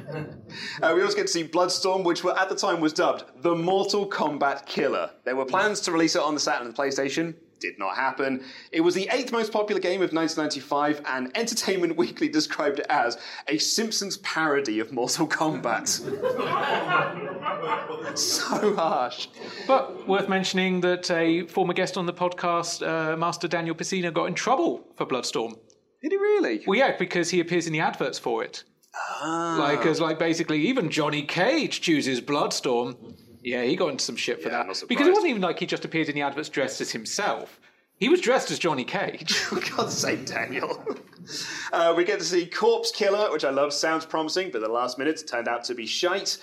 Uh, we also get to see Bloodstorm, which were, at the time was dubbed the Mortal Kombat Killer. There were plans to release it on the Saturn and the PlayStation. Did not happen. It was the eighth most popular game of 1995, and Entertainment Weekly described it as a Simpsons parody of Mortal Kombat. so harsh. But worth mentioning that a former guest on the podcast, uh, Master Daniel Pesina, got in trouble for Bloodstorm. Did he really? Well, yeah, because he appears in the adverts for it. Ah. Like, as like basically, even Johnny Cage chooses Bloodstorm. Yeah, he got into some shit for that because it wasn't even like he just appeared in the adverts dressed as himself. He was dressed as Johnny Cage. For God's sake, Daniel. Uh, we get to see Corpse Killer, which I love. Sounds promising, but the last minute turned out to be shite.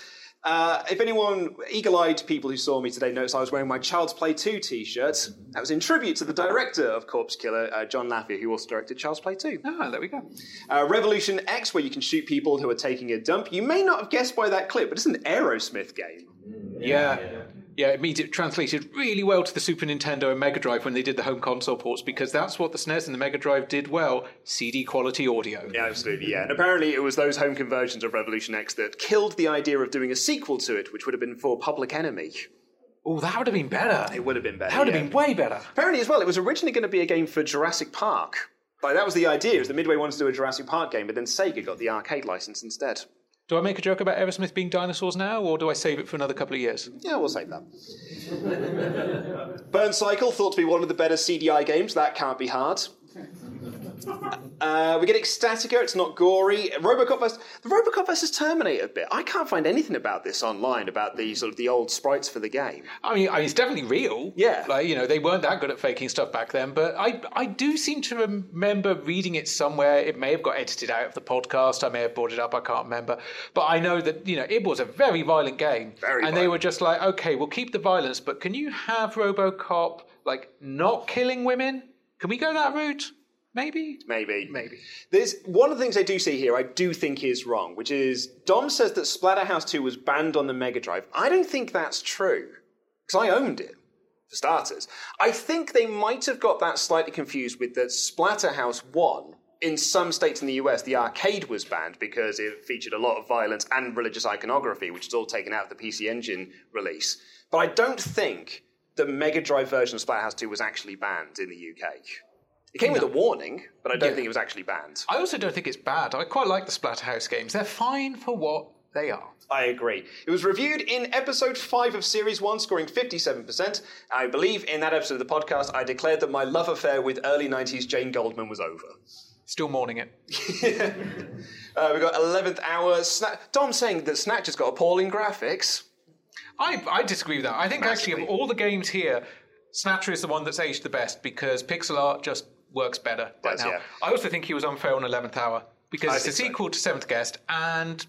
Uh, if anyone, eagle-eyed people who saw me today noticed I was wearing my Child's Play 2 t-shirt, that was in tribute to the director of Corpse Killer, uh, John Lafia, who also directed Child's Play 2. Ah, there we go. Uh, Revolution X, where you can shoot people who are taking a dump. You may not have guessed by that clip, but it's an Aerosmith game. Mm, yeah. Yeah, it means it translated really well to the Super Nintendo and Mega Drive when they did the home console ports because that's what the SNES and the Mega Drive did well CD quality audio. Yeah, absolutely, yeah. And apparently it was those home conversions of Revolution X that killed the idea of doing a sequel to it, which would have been for Public Enemy. Oh, that would have been better. It would have been better. That would have yeah. been way better. Apparently, as well, it was originally going to be a game for Jurassic Park. Like, that was the idea, was that Midway wanted to do a Jurassic Park game, but then Sega got the arcade license instead. Do I make a joke about Aerosmith being dinosaurs now, or do I save it for another couple of years? Yeah, we'll save that. Burn Cycle, thought to be one of the better CDI games. That can't be hard. Uh, we get Ecstatica, it's not gory. Robocop vs. The Robocop vs. Terminator bit. I can't find anything about this online, about the sort of the old sprites for the game. I mean, I mean, it's definitely real. Yeah. Like, you know, they weren't that good at faking stuff back then, but I, I do seem to remember reading it somewhere. It may have got edited out of the podcast. I may have brought it up. I can't remember. But I know that, you know, it was a very violent game. Very And they were just like, okay, we'll keep the violence, but can you have Robocop, like, not killing women? Can we go that route? Maybe. Maybe. Maybe. There's one of the things I do see here. I do think is wrong, which is Dom says that Splatterhouse 2 was banned on the Mega Drive. I don't think that's true because I owned it. For starters, I think they might have got that slightly confused with that Splatterhouse 1 in some states in the US, the arcade was banned because it featured a lot of violence and religious iconography, which is all taken out of the PC Engine release. But I don't think the Mega Drive version of Splatterhouse 2 was actually banned in the UK. It came with a warning, but I don't Yeah. think it was actually banned. I also don't think it's bad. I quite like the Splatterhouse games. They're fine for what they are. I agree. It was reviewed in episode 5 of Series 1, scoring 57%. I believe in that episode of the podcast, I declared that my love affair with early 90s Jane Goldman was over. Still mourning it. Uh, we've got 11th hour. Sna- saying that Snatch has got appalling graphics. I, I disagree with that. I think actually of all the games here, Snatcher is the one that's aged the best because pixel art just works better right Does, now. yeah. I also think he was unfair on 11th Hour because I it's a think so. sequel to Seventh Guest, and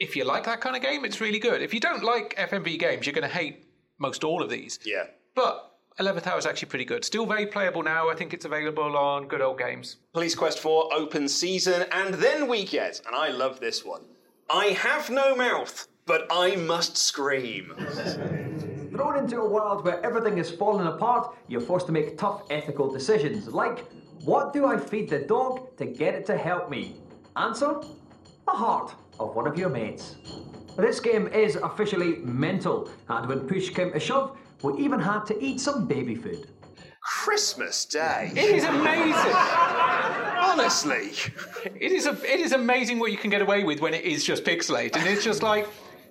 if you like that kind of game, it's really good. If you don't like FMV games, you're going to hate most all of these. Yeah. But 11th Hour is actually pretty good. Still very playable now. I think it's available on good old games. Police Quest 4 open season, and then we get, and I love this one I have no mouth, but I must scream. Thrown into a world where everything is falling apart, you're forced to make tough ethical decisions, like what do I feed the dog to get it to help me? Answer the heart of one of your mates. This game is officially mental, and when push came to shove, we even had to eat some baby food. Christmas Day. It is amazing. Honestly. It is, a, it is amazing what you can get away with when it is just pixelate. And it's just like,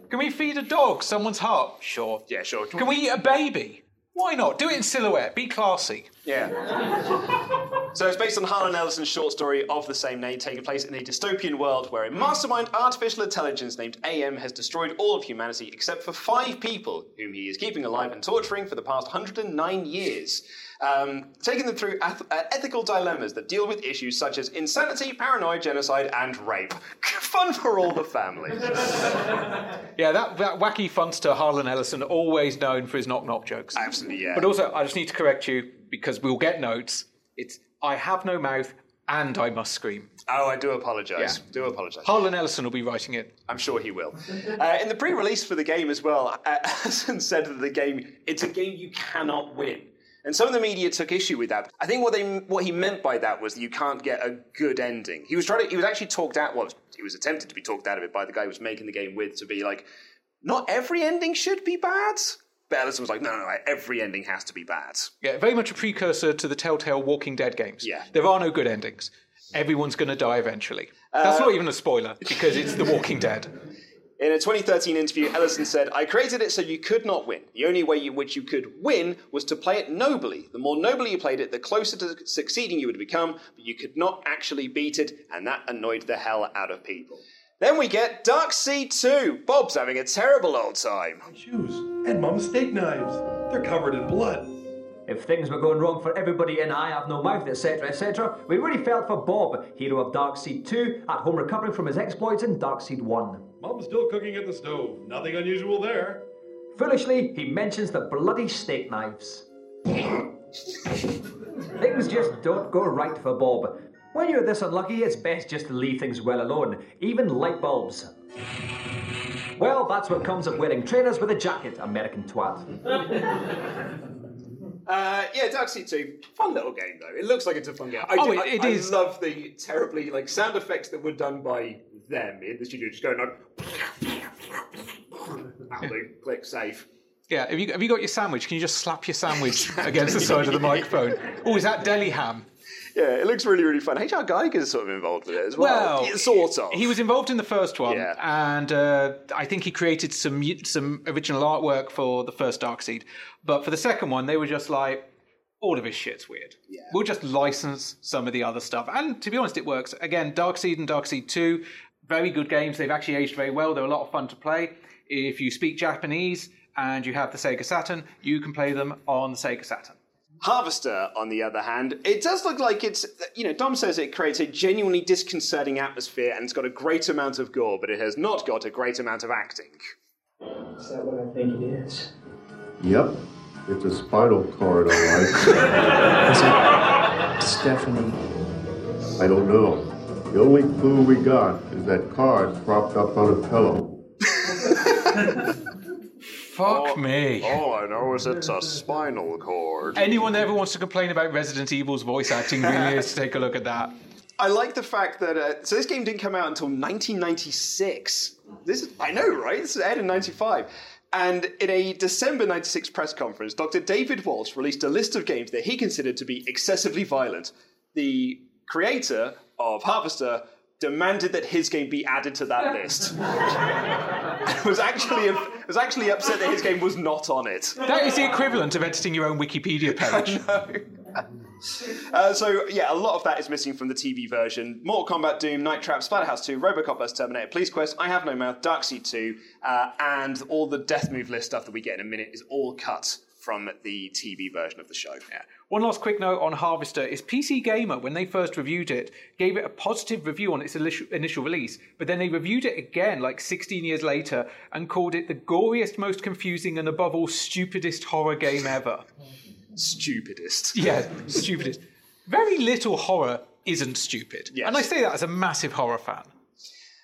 can we feed a dog someone's heart? Sure. Yeah, sure. Can we eat a baby? Why not? Do it in silhouette. Be classy. Yeah. So it's based on Harlan Ellison's short story of the same name, taking place in a dystopian world where a mastermind artificial intelligence named AM has destroyed all of humanity except for five people, whom he is keeping alive and torturing for the past 109 years. Um, taking them through uh, ethical dilemmas that deal with issues such as insanity, paranoia, genocide, and rape. Fun for all the family. Yeah, that, that wacky funster Harlan Ellison, always known for his knock knock jokes. Absolutely, yeah. But also, I just need to correct you because we'll get notes. It's I have no mouth and I must scream. Oh, I do apologise. Yeah. Do apologise. Harlan Ellison will be writing it. I'm sure he will. Uh, in the pre-release for the game as well, uh, Ellison said that the game it's a game you cannot win. And some of the media took issue with that. I think what they what he meant by that was that you can't get a good ending. He was trying to he was actually talked out well, he was attempted to be talked out of it by the guy who was making the game with to be like, not every ending should be bad. But Ellison was like, no, no, no, every ending has to be bad. Yeah, very much a precursor to the Telltale Walking Dead games. Yeah. There are no good endings. Everyone's going to die eventually. That's Uh, not even a spoiler because it's The Walking Dead. In a 2013 interview, Ellison said, I created it so you could not win. The only way in which you could win was to play it nobly. The more nobly you played it, the closer to succeeding you would become, but you could not actually beat it, and that annoyed the hell out of people. Then we get Dark Seed 2. Bob's having a terrible old time. Shoes and mom's steak knives. They're covered in blood. If things were going wrong for everybody in I Have No Mouth, etc., etc., we really felt for Bob, hero of Dark Seed 2, at home recovering from his exploits in Dark Seed 1. Mom's still cooking at the stove. Nothing unusual there. Foolishly, he mentions the bloody steak knives. things just don't go right for Bob. When you're this unlucky, it's best just to leave things well alone, even light bulbs. Well, that's what comes of wearing trainers with a jacket, American twat. Uh, yeah, Dark Seed 2. Fun little game, though. It looks like it's a fun game. I, Oh, do, it- it I, is. I love the terribly, like, sound effects that were done by them in the studio. Just going like... That'll. Click save. Yeah, have you, have you got your sandwich? Can you just slap your sandwich against the side of the microphone? Oh, is that deli ham? Yeah, it looks really, really fun. HR Giger's sort of involved with it as well. Well, sort of. He was involved in the first one, Yeah. and uh, I think he created some some original artwork for the first Dark Seed. But for the second one, they were just like, all of his shit's weird. Yeah. We'll just license some of the other stuff, and to be honest, it works. Again, Dark Seed and Dark Seed Two, very good games. They've actually aged very well. They're a lot of fun to play. If you speak Japanese and you have the Sega Saturn, you can play them on the Sega Saturn. Harvester, on the other hand, it does look like it's, you know, Dom says it creates a genuinely disconcerting atmosphere and it's got a great amount of gore, but it has not got a great amount of acting. Is that what I think it is? Yep, it's a spinal cord, all right. Is it Stephanie I don't know. The only clue we got is that card propped up on a pillow. Fuck me. All I know is it's a spinal cord. Anyone that ever wants to complain about Resident Evil's voice acting really is to take a look at that. I like the fact that uh, so this game didn't come out until 1996. This is, I know, right? This is aired in '95. And in a December 96 press conference, Dr. David Walsh released a list of games that he considered to be excessively violent. The creator of Harvester demanded that his game be added to that list. was actually was actually upset that his game was not on it. That is the equivalent of editing your own Wikipedia page. Uh, so yeah, a lot of that is missing from the TV version. Mortal Kombat, Doom, Night Trap, Splatterhouse 2, Robocop vs Terminator, Police Quest, I Have No Mouth, Dark Seed 2, uh, and all the Death Move list stuff that we get in a minute is all cut from the TV version of the show. Yeah. One last quick note on Harvester is PC Gamer, when they first reviewed it, gave it a positive review on its initial release, but then they reviewed it again like 16 years later and called it the goriest, most confusing, and above all, stupidest horror game ever. Stupidest. Yeah, stupidest. Very little horror isn't stupid. Yes. And I say that as a massive horror fan.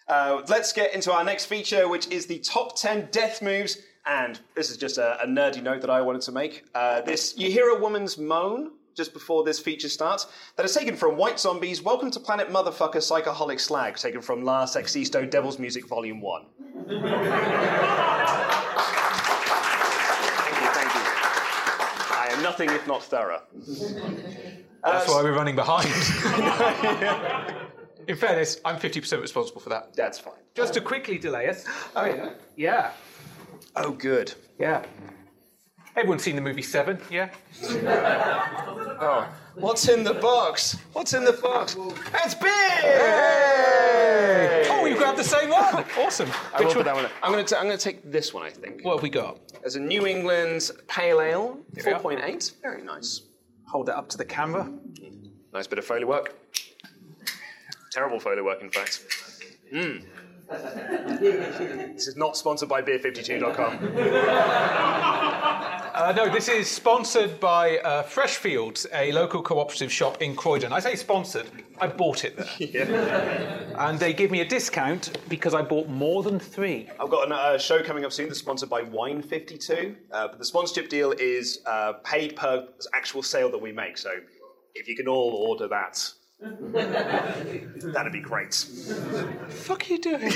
Uh, let's get into our next feature, which is the top 10 death moves. And this is just a, a nerdy note that I wanted to make. Uh, this you hear a woman's moan just before this feature starts. That is taken from White Zombies. Welcome to Planet Motherfucker Psychoholic Slag, taken from La Sexorcisto Devil's Music Volume One. thank you, thank you. I am nothing if not thorough. That's why we're running behind. In fairness, I'm 50% responsible for that. That's fine. Just to quickly delay us. Oh, yeah. Yeah. Oh, good. Yeah. Everyone's seen the movie Seven, yeah? Oh, what's in the box? What's in the box? It's beer! Oh, you grabbed the same one. Awesome. I will Which put one? that one. I'm going to. I'm going to take this one. I think. What have we got? As a New England Pale Ale, Here we are. 4.8. Very nice. Hold that up to the camera. Nice bit of Foley work. Terrible Foley work, in fact. Mm. this is not sponsored by beer52.com. Uh, no, this is sponsored by uh, Freshfields, a local cooperative shop in Croydon. I say sponsored, I bought it there. And they give me a discount because I bought more than three. I've got a uh, show coming up soon that's sponsored by Wine52. Uh, but the sponsorship deal is uh, paid per actual sale that we make. So if you can all order that, that'd be great. fuck are you doing?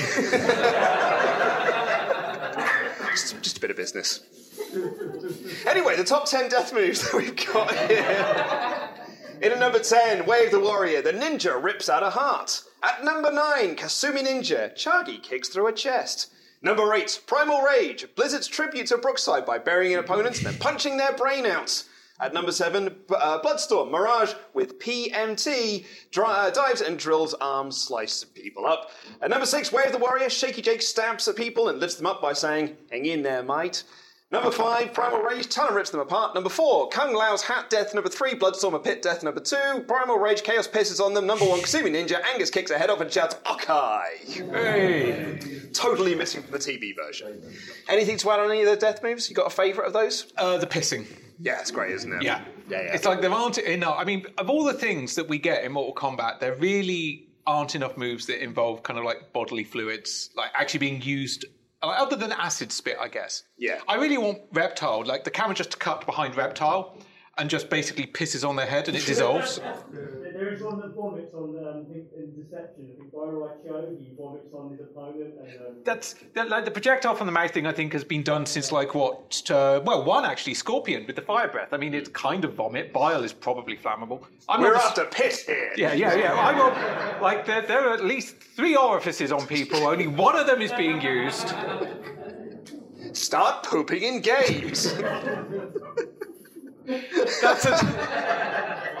just, just a bit of business. Anyway, the top 10 death moves that we've got here. In at number 10, Way of the Warrior, the ninja rips out a heart. At number 9, Kasumi Ninja, Chagi kicks through a chest. Number 8, Primal Rage, Blizzard's tribute to Brookside by burying an opponents and then punching their brain out. At number 7, uh, Bloodstorm, Mirage with PMT, dri- uh, dives and drills arms, slices people up. At number 6, Way of the Warrior, Shaky Jake stabs at people and lifts them up by saying, Hang in there, mate. Number five, Primal Rage, Talon rips them apart. Number four, Kung Lao's Hat Death. Number three, Bloodstorm a Pit Death. Number two, Primal Rage, Chaos pisses on them. Number one, Kasumi Ninja, Angus kicks her head off and shouts, Okai! Hey! Totally missing from the TV version. Anything to add on any of the death moves? You got a favourite of those? Uh, the pissing. Yeah, it's great, isn't it? Yeah. Yeah, yeah. It's like there aren't enough. I mean, of all the things that we get in Mortal Kombat, there really aren't enough moves that involve kind of like bodily fluids, like actually being used. like, Other than acid spit, I guess. Yeah. I really want Reptile, like the camera just cut behind Reptile and just basically pisses on their head and it dissolves. There is one that vomits on um, in in Deception. I think Bo' Rai Cho, he vomits on his opponent. And, um, That's that, like the projectile from the mouth thing. I think has been done since like what? Uh, well, one actually, Scorpion with the fire breath. I mean, it's kind of vomit. Bile is probably flammable. I'm We're not- after piss here. Yeah, yeah, yeah. I will, like there, there are at least three orifices on people. Only one of them is being used. Start pooping in games. That's it.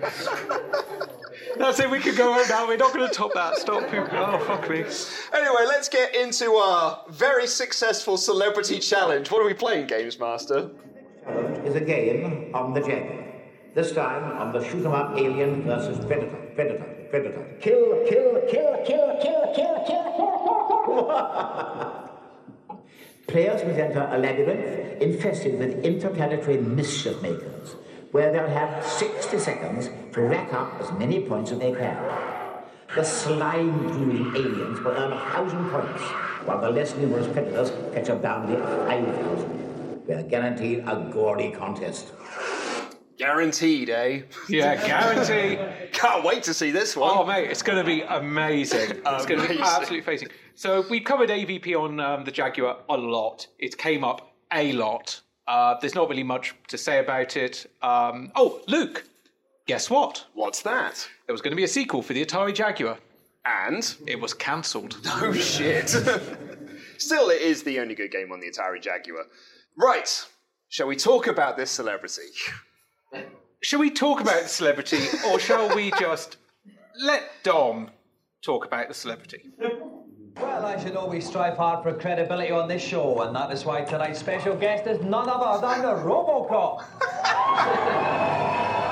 That's it. We could go home now. We're not going to top that. Stop pooping. Oh fuck me. Anyway, let's get into our very successful celebrity challenge. What are we playing, Games Master? Challenge is a game on the Jaguar. This time on the shoot 'em up alien versus predator, predator, predator. Kill, kill, kill, kill, kill, kill, kill, kill. Players must enter a labyrinth infested with interplanetary mischief makers. Where they'll have 60 seconds to rack up as many points as they can. The slime-drooling aliens will earn a thousand points, while the less numerous predators fetch a bounty of 5,000. We're guaranteed a gory contest. Guaranteed, eh? Yeah, guarantee. Can't wait to see this one. Oh, mate, it's going to be amazing. It's going to be absolutely amazing. So we've covered AVP on um, the Jaguar a lot. It came up a lot. Uh, there's not really much to say about it. Um, oh, Luke, guess what? What's that? There was going to be a sequel for the Atari Jaguar. And? It was cancelled. No shit. Still, it is the only good game on the Atari Jaguar. Right. Shall we talk about this celebrity? Shall we talk about the celebrity, or shall we just let Dom talk about the celebrity? Well, as you know, we strive hard for credibility on this show, and that is why tonight's special guest is none other than the Robocop.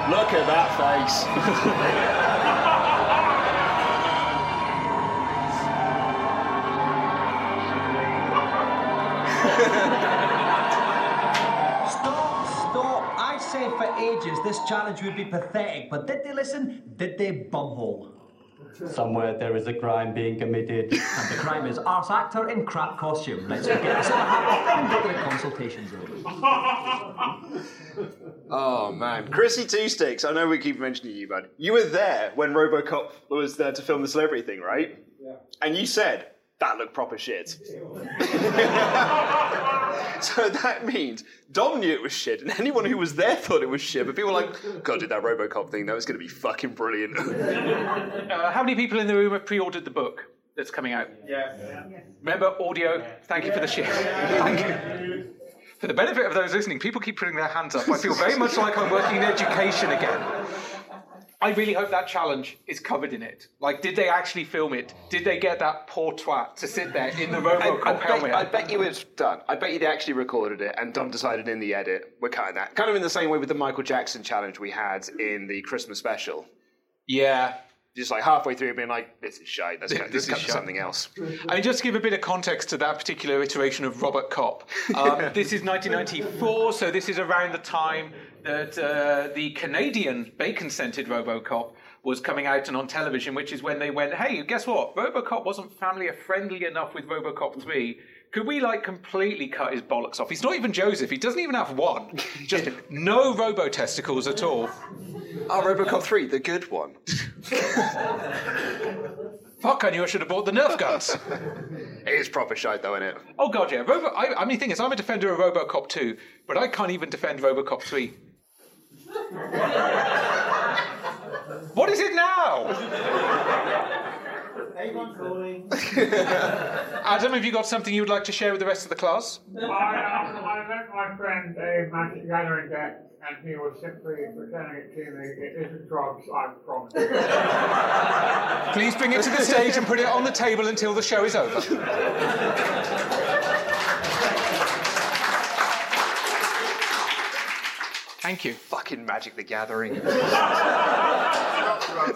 Look at that face. Stop, stop. I said for ages this challenge would be pathetic, but did they listen? Did they bumhole? Somewhere there is a crime being committed. And the crime is arse actor in crap costume. Let's forget this other hat and go to the consultation zone. Oh man, Chrissy Two Sticks. I know we keep mentioning you, bud. You were there when RoboCop was there to film the celebrity thing, right? Yeah. And you said that looked proper shit. so that means Dom knew it was shit, and anyone who was there thought it was shit. But people were like, "God, did that RoboCop thing? That was going to be fucking brilliant." Uh, how many people in the room have pre-ordered the book that's coming out? Yeah. Remember, audio. Thank you for the shit. Thank you. For the benefit of those listening, people keep putting their hands up. I feel very much like I'm working in education again. I really hope that challenge is covered in it. Like, did they actually film it? Did they get that poor twat to sit there in the RoboCop I, I, bet, helmet? I bet you it's done. I bet you they actually recorded it, and Dom decided in the edit, we're cutting that. Kind of in the same way with the Michael Jackson challenge we had in the Christmas special. Yeah. Just like halfway through, being like, "This is shite. Let's, cut- This let's is cut to something else." I mean, just to give a bit of context to that particular iteration of RoboCop. Um, this is 1994, so this is around the time that uh, the Canadian bacon-scented RoboCop was coming out and on television, which is when they went, "Hey, guess what? RoboCop wasn't family-friendly enough with RoboCop 3." Could we like completely cut his bollocks off? He's not even Joseph. He doesn't even have one. Just no robo testicles at all. Oh, RoboCop 3, the good one. Fuck, I knew I should have bought the Nerf guns. It is proper shite, though, isn't it? Oh god, yeah. Robo. I, I mean, the thing is, I'm a defender of RoboCop 2, but I can't even defend RoboCop 3. what is it now? Avon calling. Adam, have you got something you would like to share with the rest of the class? I, um, I lent my friend a Magic the Gathering deck, and he was simply returning it to me. It isn't drugs, I promise. Please bring it to the stage and put it on the table until the show is over. Thank you. Fucking Magic the Gathering.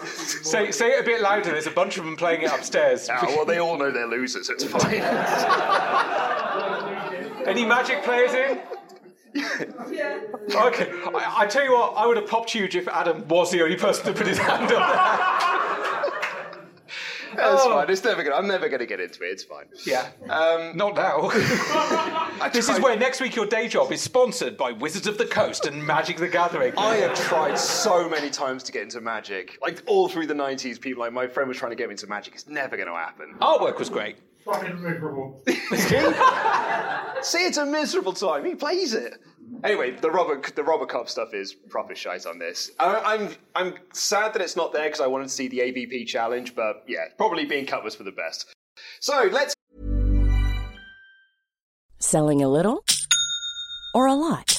Say, say it a bit louder. There's a bunch of them playing it upstairs. Oh, well, they all know they're losers. It's fine. Any magic players in? Yeah. Okay, I, I tell you what, I would have popped huge if Adam was the only person to put his hand up That's Oh. fine. It's never gonna, I'm never going to get into it. It's fine. Yeah. Um, Not now. this is where next week your day job is sponsored by Wizards of the Coast and Magic the Gathering. I have tried so many times to get into Magic. Like, all through the 90s, people like my friend was trying to get me into Magic. It's never going to happen. Artwork was great. Fucking miserable. See, it's a miserable time. He plays it. Anyway, the Robert the Robocop stuff is proper shite on this. I, I'm I'm sad that it's not there because I wanted to see the AVP challenge, but yeah, probably being cut was for the best. So let's Selling a little or a lot?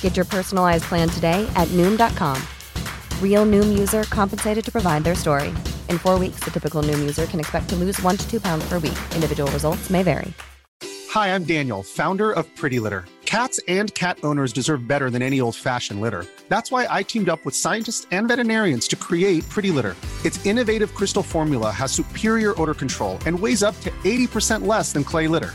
Get your personalized plan today at Noom.com. Real Noom user compensated to provide their story. In four weeks, the typical Noom user can expect to lose one to two pounds per week. Individual results may vary. Hi, I'm Daniel, founder of Pretty Litter. Cats and cat owners deserve better than any old fashioned litter. That's why I teamed up with scientists and veterinarians to create Pretty Litter. Its innovative crystal formula has superior odor control and weighs up to 80% less than clay litter.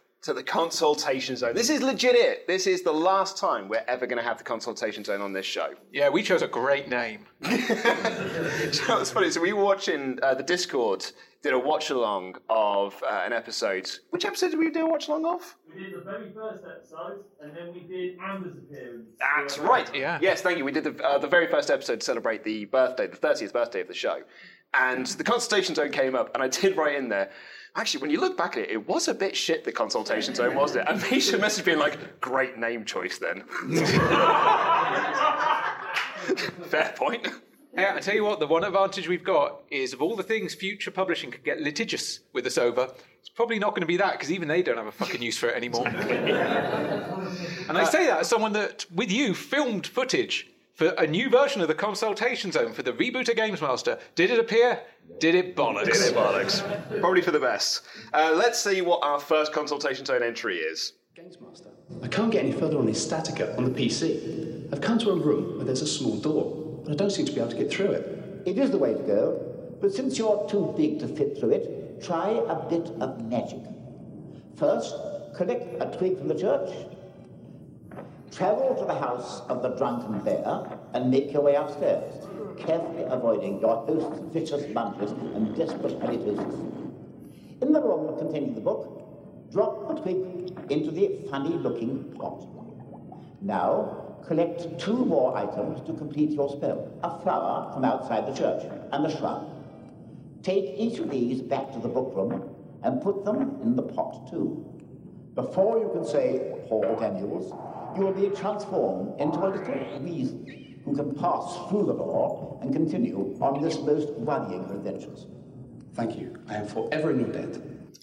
to the consultation zone. This is legit it. This is the last time we're ever going to have the consultation zone on this show. Yeah, we chose a great name. Do you know what's funny? So we were watching uh, the Discord, did a watch along of uh, an episode. Which episode did we do a watch along of? We did the very first episode, and then we did Amber's appearance. That's right. Yeah. Yes, thank you. We did the, uh, the very first episode to celebrate the birthday, the 30th birthday of the show. And the consultation zone came up, and I did write in there. Actually, when you look back at it, it was a bit shit, the consultation zone, wasn't it? And Misha messaged being like, great name choice then. Fair point. Hey, I tell you what, the one advantage we've got is of all the things future publishing could get litigious with us over, it's probably not going to be that because even they don't have a fucking use for it anymore. and I say that as someone that, with you, filmed footage for a new version of the consultation zone for the reboot of Games Master. Did it appear? Did it bollocks? Did it bollocks? Probably for the best. Uh, let's see what our first consultation zone entry is. Games Master, I can't get any further on Ecstatica on the PC. I've come to a room where there's a small door, but I don't seem to be able to get through it. It is the way to go, but since you're too big to fit through it, try a bit of magic. First, collect a twig from the church. Travel to the house of the drunken bear and make your way upstairs, carefully avoiding your host's vicious lunges and desperate halitosis. In the room containing the book, drop the twig into the funny-looking pot. Now, collect two more items to complete your spell. A flower from outside the church and a shrub. Take each of these back to the book room and put them in the pot too. Before you can say Paul Daniels, you will be transformed into a little weasel who can pass through the door and continue on this most worrying of adventures. Thank you. I am forever in your debt.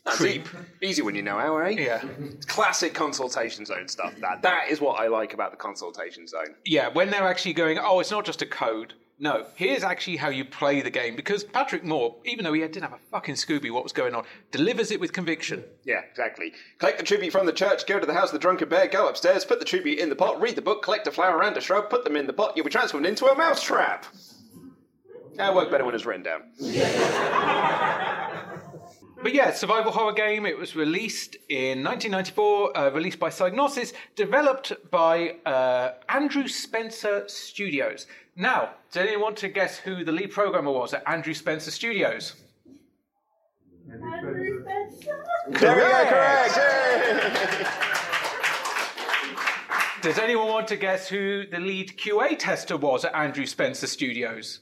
That's e- Easy when you know how, eh? Yeah. Classic consultation zone stuff. That that is what I like about the consultation zone. Yeah, when they're actually going, oh, it's not just a code. No, here's actually how you play the game. Because Patrick Moore, even though he didn't have a fucking Scooby what was going on, delivers it with conviction. Yeah, exactly. Collect the tribute from the church, go to the house of the drunken bear, go upstairs, put the tribute in the pot, read the book, collect a flower and a shrub, put them in the pot, you'll be transformed into a mousetrap. That worked better when it's written down. But yeah, survival horror game. It was released in 1994, uh, released by Psygnosis, developed by uh, Andrew Spencer Studios. Now, does anyone want to guess who the lead programmer was at Andrew Spencer Studios? Andrew Spencer. Correct, correct. Does anyone want to guess who the lead QA tester was at Andrew Spencer Studios?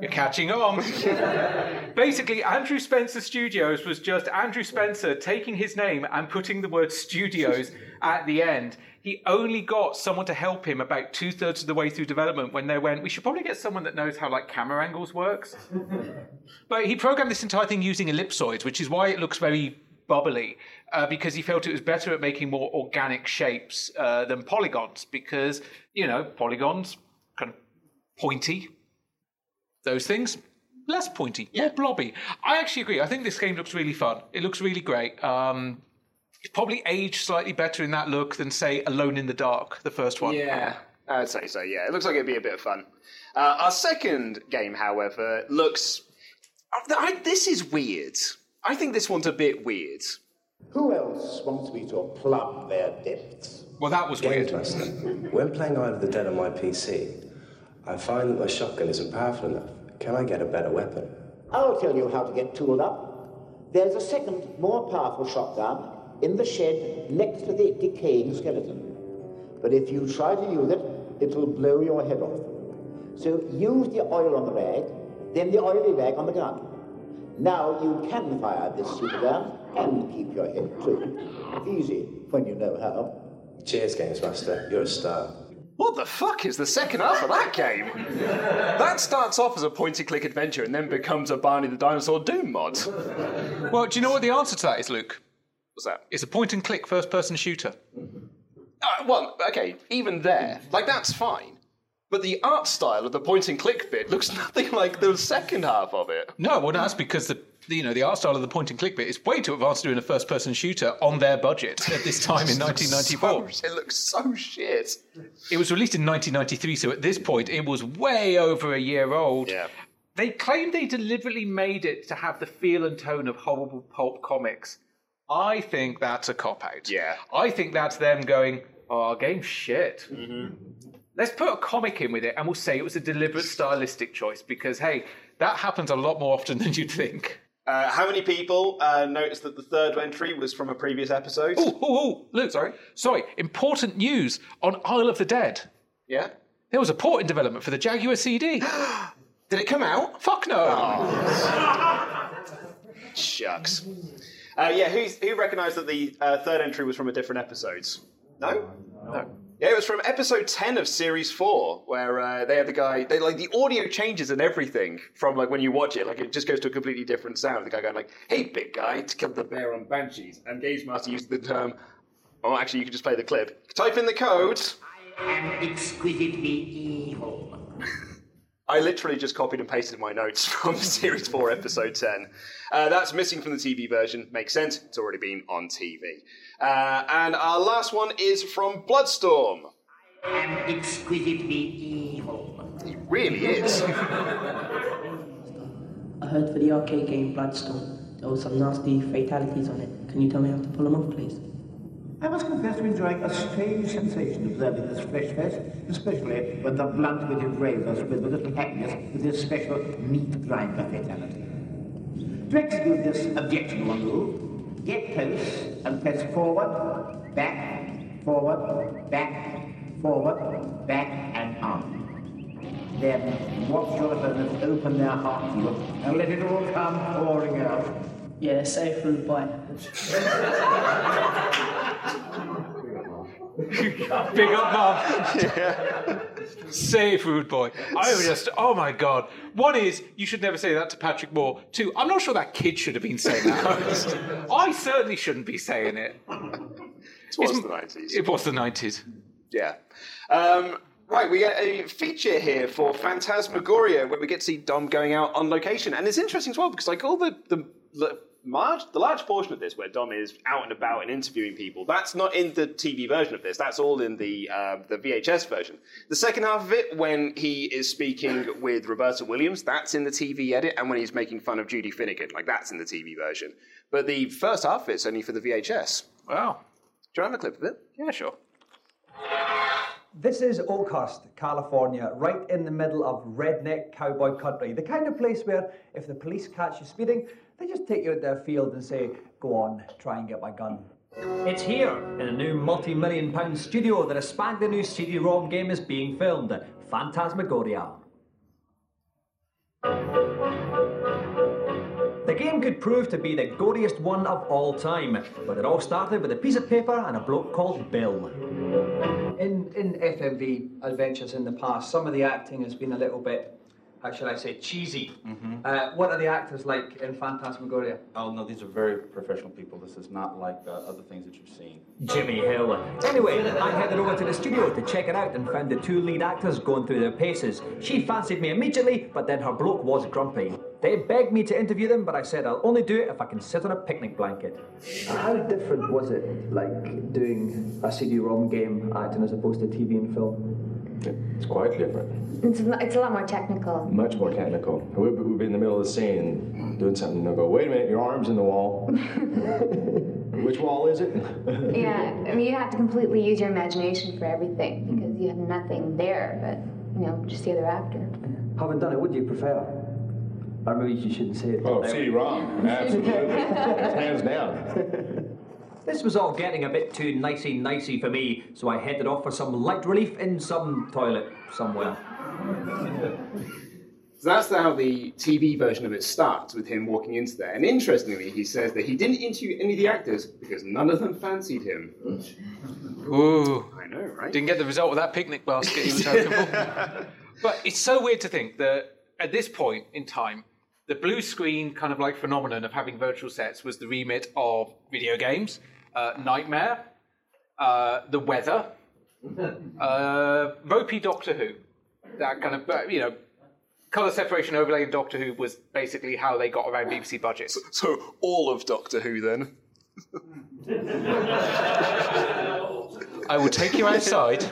You're catching on. Basically, Andrew Spencer Studios was just Andrew Spencer taking his name and putting the word studios at the end. He only got someone to help him about two thirds of the way through development when they went, we should probably get someone that knows how like camera angles works. but he programmed this entire thing using ellipsoids, which is why it looks very bubbly uh, because he felt it was better at making more organic shapes uh, than polygons because you know polygons kind of pointy those things less pointy more blobby i actually agree i think this game looks really fun it looks really great um, it's probably aged slightly better in that look than say alone in the dark the first one Yeah, I'd say so. Yeah, it looks like it'd be a bit of fun. Uh, our second game, however, looks. I, this is weird. I think this one's a bit weird. Who else wants me to plumb their depths? Well, that was Games Master. When playing Isle of the Dead on my PC, I find that my shotgun isn't powerful enough. Can I get a better weapon? I'll tell you how to get tooled up. There's a second, more powerful shotgun in the shed next to the decaying skeleton. But if you try to use it, it'll blow your head off. So use the oil on the rag, then the oily rag on the gun. Now you can fire this super gun and keep your head too. Easy when you know how. Cheers, Games Master. You're a star. What the fuck is the second half of that game? that starts off as a point and click adventure and then becomes a Barney the Dinosaur Doom mod. Well, do you know what the answer to that is, Luke? What's that? It's a point and click first person shooter. Uh, well, okay, even there, like that's fine. But the art style of the point and click bit looks nothing like the second half of it. No, well, that's because the you know the art style of the point and click bit is way too advanced to do in a first person shooter on their budget at this time in 1994. So- it looks so shit. It was released in 1993, so at this point it was way over a year old. Yeah. They claim they deliberately made it to have the feel and tone of horrible pulp comics. I think that's a cop out. Yeah. I think that's them going, oh, our game's shit. Mm-hmm. Let's put a comic in with it and we'll say it was a deliberate stylistic choice because, hey, that happens a lot more often than you'd think. Uh, how many people uh, noticed that the third entry was from a previous episode? Oh, oh, oh, Luke, sorry. Sorry, important news on Isle of the Dead. Yeah? There was a port in development for the Jaguar CD. Did it come out? Fuck no. Shucks. Uh, yeah, who's, who recognised that the uh, third entry was from a different episode? No? No. Yeah, it was from episode 10 of series 4, where uh, they have the guy, they like the audio changes and everything from like when you watch it, like it just goes to a completely different sound. The guy going like, hey, big guy, to kill the bear on Banshees. And Games Master used the term, oh, actually, you can just play the clip. Type in the code. And exquisitely evil. I literally just copied and pasted my notes from Series 4, Episode 10. Uh, that's missing from the TV version. Makes sense. It's already been on TV. Uh, and our last one is from Bloodstorm. And exquisitely evil. It really is. I heard for the arcade game Bloodstorm, there were some nasty fatalities on it. Can you tell me how to pull them off, please? I must confess to enjoying a strange sensation observing this fresh fest, especially when the blunt-witted razors with a little happiness with this special meat grinder fatality. To execute this objectionable move, get close and press forward, back, forward, back, forward, back, and on. Then watch your opponents open their heart to you and let it all come pouring out. Yeah, safe through bite. Big up, Mom. Say, food boy. I was just, oh my god. One is, you should never say that to Patrick Moore. Two, I'm not sure that kid should have been saying that. I certainly shouldn't be saying it. It was the 90s. It was the 90s. Yeah. Um, right, we get a feature here for Phantasmagoria where we get to see Dom going out on location. And it's interesting as well because, like, all the, the, the, large, the large portion of this where Dom is out and about and interviewing people, that's not in the TV version of this. That's all in the, uh, the VHS version. The second half of it, when he is speaking with Roberta Williams, that's in the TV edit. And when he's making fun of Judy Finnegan, like, that's in the TV version. But the first half of it's only for the VHS. Wow. Do you want a clip of it? Yeah, sure. This is Oakhurst, California, right in the middle of redneck cowboy country. The kind of place where if the police catch you speeding, they just take you out their field and say, Go on, try and get my gun. It's here, in a new multi million pound studio that a Spag the new CD ROM game is being filmed, Phantasmagoria. The game could prove to be the goriest one of all time, but it all started with a piece of paper and a bloke called Bill. In, in FMV adventures in the past, some of the acting has been a little bit, how should I say, cheesy. Uh, what are the actors like in Phantasmagoria? Oh no, these are very professional people. This is not like uh, other things that you've seen. Jimmy Hill. Anyway, I headed over to the studio to check it out and found the two lead actors going through their paces. She fancied me immediately, but then her bloke was grumpy. They begged me to interview them, but I said I'll only do it if I can sit on a picnic blanket. How different was it, like doing a CD-ROM game acting as opposed to TV and film? It's quite different. It's, it's a lot more technical. Much more technical. We'd, we'd be in the middle of the scene doing something, and they'll go, "Wait a minute, your arm's in the wall." Which wall is it? Yeah, I mean, you have to completely use your imagination for everything hmm. because you have nothing there but, you know, just see the other actor. Haven't done it, would you prefer? Or maybe you shouldn't say it. Oh, CD-ROM, absolutely. Hands down. This was all getting a bit too nicey nicey for me, so I headed off for some light relief in some toilet somewhere. So that's how the TV version of it starts with him walking into there. And interestingly, he says that he didn't interview any of the actors because none of them fancied him. Ooh. I know, right? Didn't get the result of that picnic basket he was hoping for. But it's so weird to think that at this point in time, the blue screen kind of like phenomenon of having virtual sets was the remit of video games, uh, Nightmare, uh, the weather, uh, ropey Doctor Who. That kind of, uh, you know, color separation overlay in Doctor Who was basically how they got around BBC budgets. So all of Doctor Who then? I will take you outside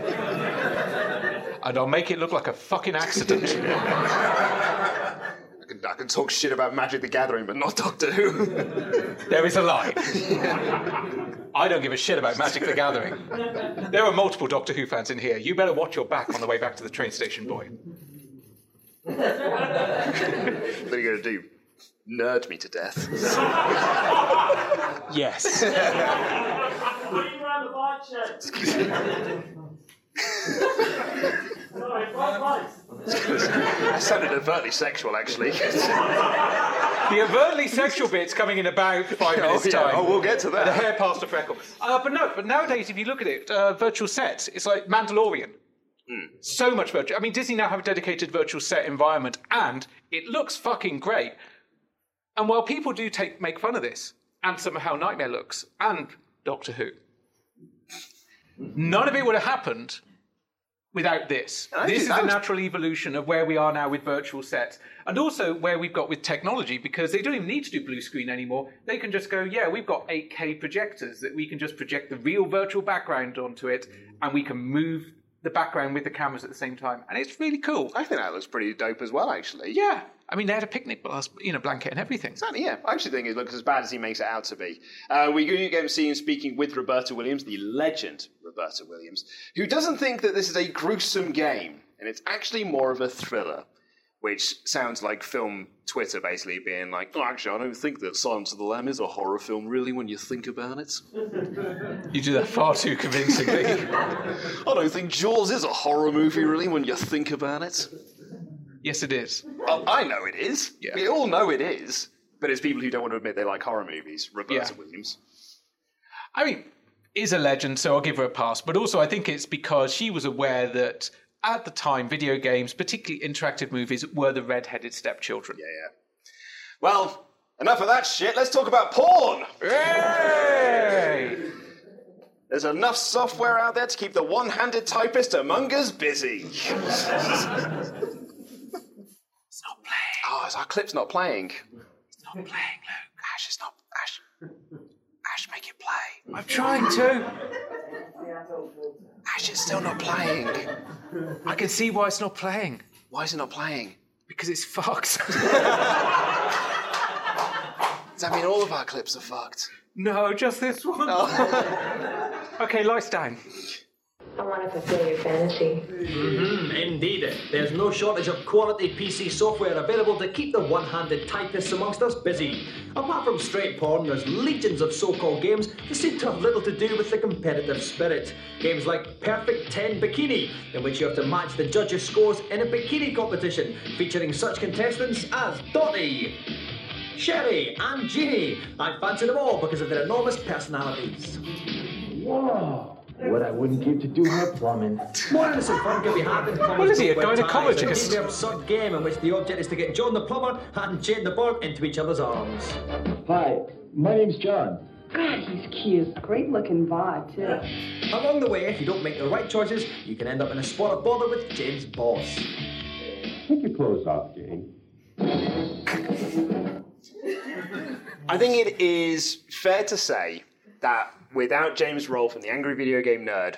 and I'll make it look like a fucking accident. I can, I can talk shit about Magic the Gathering, but not Doctor Who. There is a line. I don't give a shit about Magic the Gathering. There are multiple Doctor Who fans in here. You better watch your back on the way back to the train station, boy. what are you going to do? Nerd me to death. yes. Put him around the bike shed. Sorry, five bikes. that sounded overtly sexual, actually. The overtly sexual bit's coming in about five Oh, minutes' yeah. time. Oh, we'll get to that. The hair past a freckle. Uh, but no, but nowadays, if you look at it, uh, virtual sets, it's like Mandalorian. Hmm. So much virtual. I mean, Disney now have a dedicated virtual set environment, and it looks fucking great. And while people do take make fun of this, and some of how Nightmare looks, and Doctor Who, none of it would have happened without this. I This is the natural evolution of where we are now with virtual sets, and also where we've got with technology, because they don't even need to do blue screen anymore. They can just go, yeah, we've got 8K projectors that we can just project the real virtual background onto it, and we can move the background with the cameras at the same time, and it's really cool. I think that looks pretty dope as well, actually. Yeah, I mean they had a picnic you know, blanket and everything. Exactly, yeah. I actually think it looks as bad as he makes it out to be. Uh, we do get see him speaking with Roberta Williams, the legend Roberta Williams, who doesn't think that this is a gruesome game, and it's actually more of a thriller. Which sounds like film Twitter basically being like, oh, actually, I don't think that Silence of the Lamb is a horror film, really, when you think about it. You do that far too convincingly. I don't think Jaws is a horror movie, really, when you think about it. Yes, it is. Oh, I know it is. We all know it is. But it's people who don't want to admit they like horror movies. Roberta Yeah. Williams. I mean, is a legend, so I'll give her a pass. But also, I think it's because she was aware that at the time, video games, particularly interactive movies, were the red-headed stepchildren. Yeah, yeah. Well, enough of that shit. Let's talk about porn. There's enough software out there to keep the one-handed typist among us busy. it's not playing. Oh, is our clip's not playing? It's not playing, Luke. Ash, it's not. Ash. Ash, make it play. I'm trying to. Ash, it's still not playing. I can see why it's not playing. Why is it not playing? Because it's fucked. Does that mean all of our clips are fucked? no, just this one. Oh. okay, lights down. I want to fulfill your fantasy. Mm-hmm, indeed. There's no shortage of quality PC software available to keep the one-handed typists amongst us busy. Apart from straight porn, there's legions of so-called games that seem to have little to do with the competitive spirit. Games like Perfect 10 Bikini, in which you have to match the judges' scores in a bikini competition, featuring such contestants as Dottie, Sherry, and Jeannie. I fancy them all because of their enormous personalities. Whoa. What I wouldn't give to do her plumbing. More innocent fun can be had in plumbers What is he, a Group Web Ties, gynecologist? A deeply absurd game in which the object is to get John the plumber and Jane the bird into each other's arms. Hi, my name's John. God, he's cute. Great looking vibe, too. Along the way, if you don't make the right choices, you can end up in a spot of bother with James Boss. Take your clothes off, Jane. I think it is fair to say that without James Rolfe and the Angry Video Game Nerd,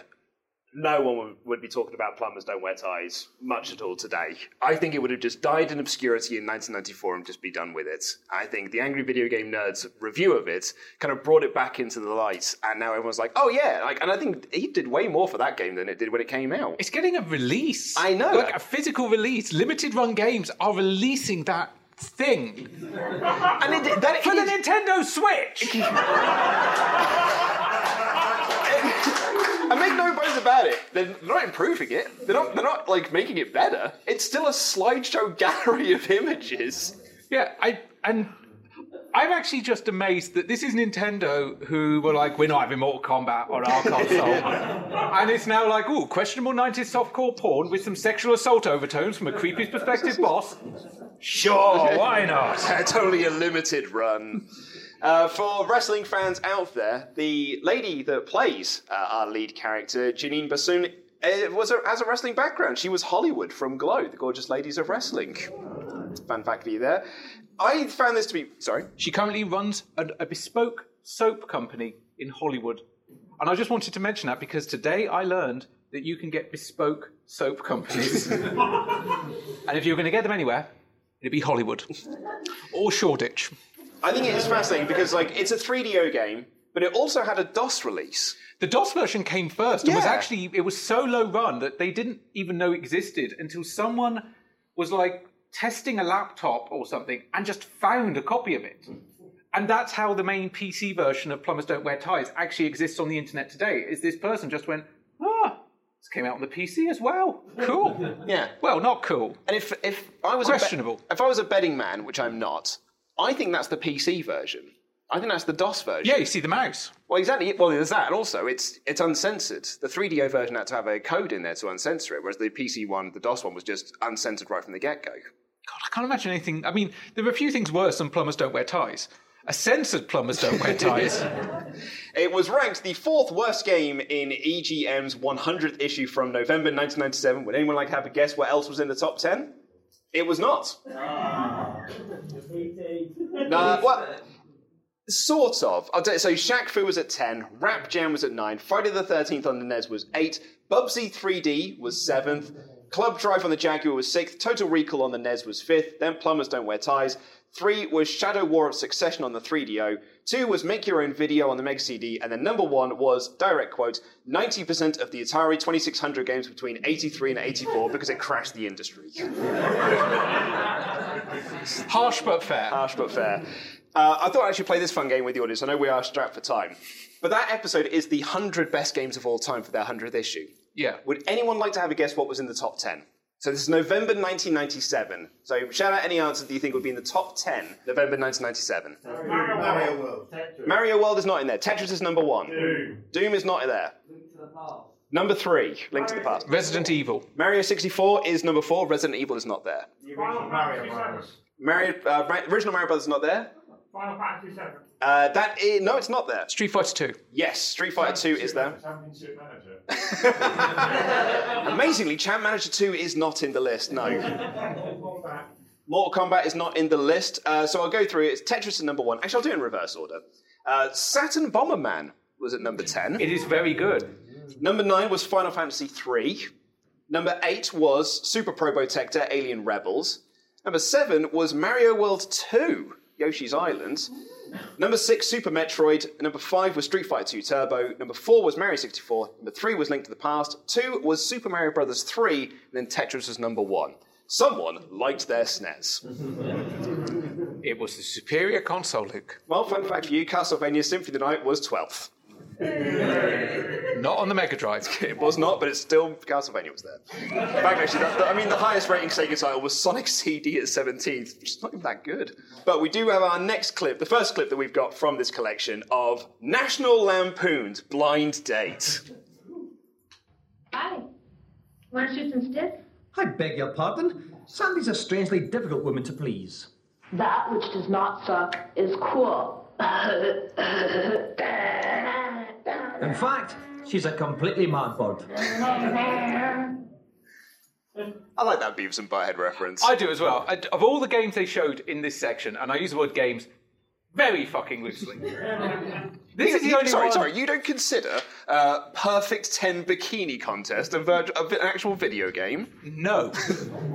no one would- would be talking about Plumbers Don't Wear Ties much at all today. I think it would have just died in obscurity in 1994 and just be done with it. I think the Angry Video Game Nerds review of it kind of brought it back into the light, and now everyone's like, oh yeah, like, and I think he did way more for that game than it did when it came out. It's getting a release. I know. Like a physical release. Limited run games are releasing that thing. and it, that, For the Nintendo Switch! I make no bones about it. They're not improving it. They're not. They're not like making it better. It's still a slideshow gallery of images. Yeah, I and I'm actually just amazed that this is Nintendo who were like, we're not having Mortal Kombat on our console. and it's now like, ooh, questionable 90s softcore porn with some sexual assault overtones from a creepy perspective boss. Sure, why not? it's only a limited run. Uh, for wrestling fans out there, the lady that plays uh, our lead character, Janine Basone, uh, was a, has a wrestling background. She was Hollywood from Glow, the Gorgeous Ladies of Wrestling. Fun fact for you there. I found this to be sorry. She currently runs a, a bespoke soap company in Hollywood. And I just wanted to mention that because today I learned that you can get bespoke soap companies. and if you're going to get them anywhere, it'd be Hollywood or Shoreditch. I think it is fascinating because like it's a 3DO game, but it also had a DOS release. The DOS version came first and was Yeah. actually it was so low run that they didn't even know existed until someone was like testing a laptop or something and just found a copy of it. And that's how the main PC version of Plumbers Don't Wear Ties actually exists on the internet today. Is this person just went, ah, this came out on the PC as well. Cool. Yeah. Well, not cool. And if if I was Questionable. if I was a betting man, which I'm not, I think that's the PC version. I think that's the DOS version. Yeah, you see the mouse. Well, exactly. Well, there's that, and also it's it's uncensored. The 3DO version had to have a code in there to uncensor it, whereas the PC one, the DOS one, was just uncensored right from the get go. God, I can't imagine anything. I mean, there are a few things worse than Plumbers Don't Wear Ties. A censored Plumbers Don't Wear Ties. It was ranked the fourth worst game in EGM's 100th issue from November 1997. Would anyone like to have a guess what else was in the top 10? It was not. Ah. Nah, well, sort of. I'll tell you, so Shaq Fu was at 10, Rap Jam was at 9, Friday the 13th on the NES was 8, Bubsy 3D was 7th, Club Drive on the Jaguar was 6th, Total Recall on the NES was 5th, then Plumbers Don't Wear Ties, 3 was Shadow War of Succession on the 3DO, 2 was Make Your Own Video on the Mega CD, and then number 1 was, direct quote, 90% of the Atari 2600 games between 83 and 84 because it crashed the industry. Harsh but fair. Harsh but fair. Uh, I thought I'd actually play this fun game with the audience. I know we are strapped for time. But that episode is the 100 best games of all time for their 100th issue. Yeah. Would anyone like to have a guess what was in the top 10? So this is November 1997. So shout out any answer that you think would be in the top 10, November 1997. Mario World. Mario World is not in there. Tetris is number one. Doom. Doom is not in there. Number three, Link to the Past. Resident Evil. Mario 64 is number four. Resident Evil is not there. Final Fantasy VII. Mario, uh, original Mario Brothers is not there. Final Fantasy VII. Uh, that is, no, it's not there. Street Fighter 2. Yes, Street Fighter 2 is there. Championship Manager. Amazingly, Champ Manager 2 is not in the list, no. Mortal Kombat is not in the list, uh, so I'll go through it. It's Tetris is number one. Actually, I'll do it in reverse order. Uh, Saturn Bomberman was at number 10. It is very good. Number 9 was Final Fantasy 3. Number 8 was Super Probotector Alien Rebels. Number 7 was Mario World 2 Yoshi's Island. Number 6, Super Metroid. Number 5 was Street Fighter 2 Turbo. Number 4 was Mario 64. Number 3 was Link to the Past. 2 was Super Mario Brothers 3. And then Tetris was number 1. Someone liked their SNES. It was the superior console, Luke. Well, fun fact for you Castlevania Symphony of the Night was 12th. Not on the Mega Drive. It was not, but it's still Castlevania was there. In fact, actually, that, that- I mean, the highest rating Sega title was Sonic CD at 17th, which is not even that good. But we do have our next clip, the first clip that we've got from this collection of National Lampoon's Blind Date. Hi. Want to shoot some stiff? I beg your pardon. Sandy's a strangely difficult woman to please. That which does not suck is cool. In fact, she's a completely mad bird. I like that Beavis and Butthead reference. I do as well. I- Of all the games they showed in this section, and I use the word games Very fucking loosely. This You- is the you- only sorry, one. sorry. You don't consider uh, Perfect Ten Bikini Contest a, vir- a vi- an actual video game? No.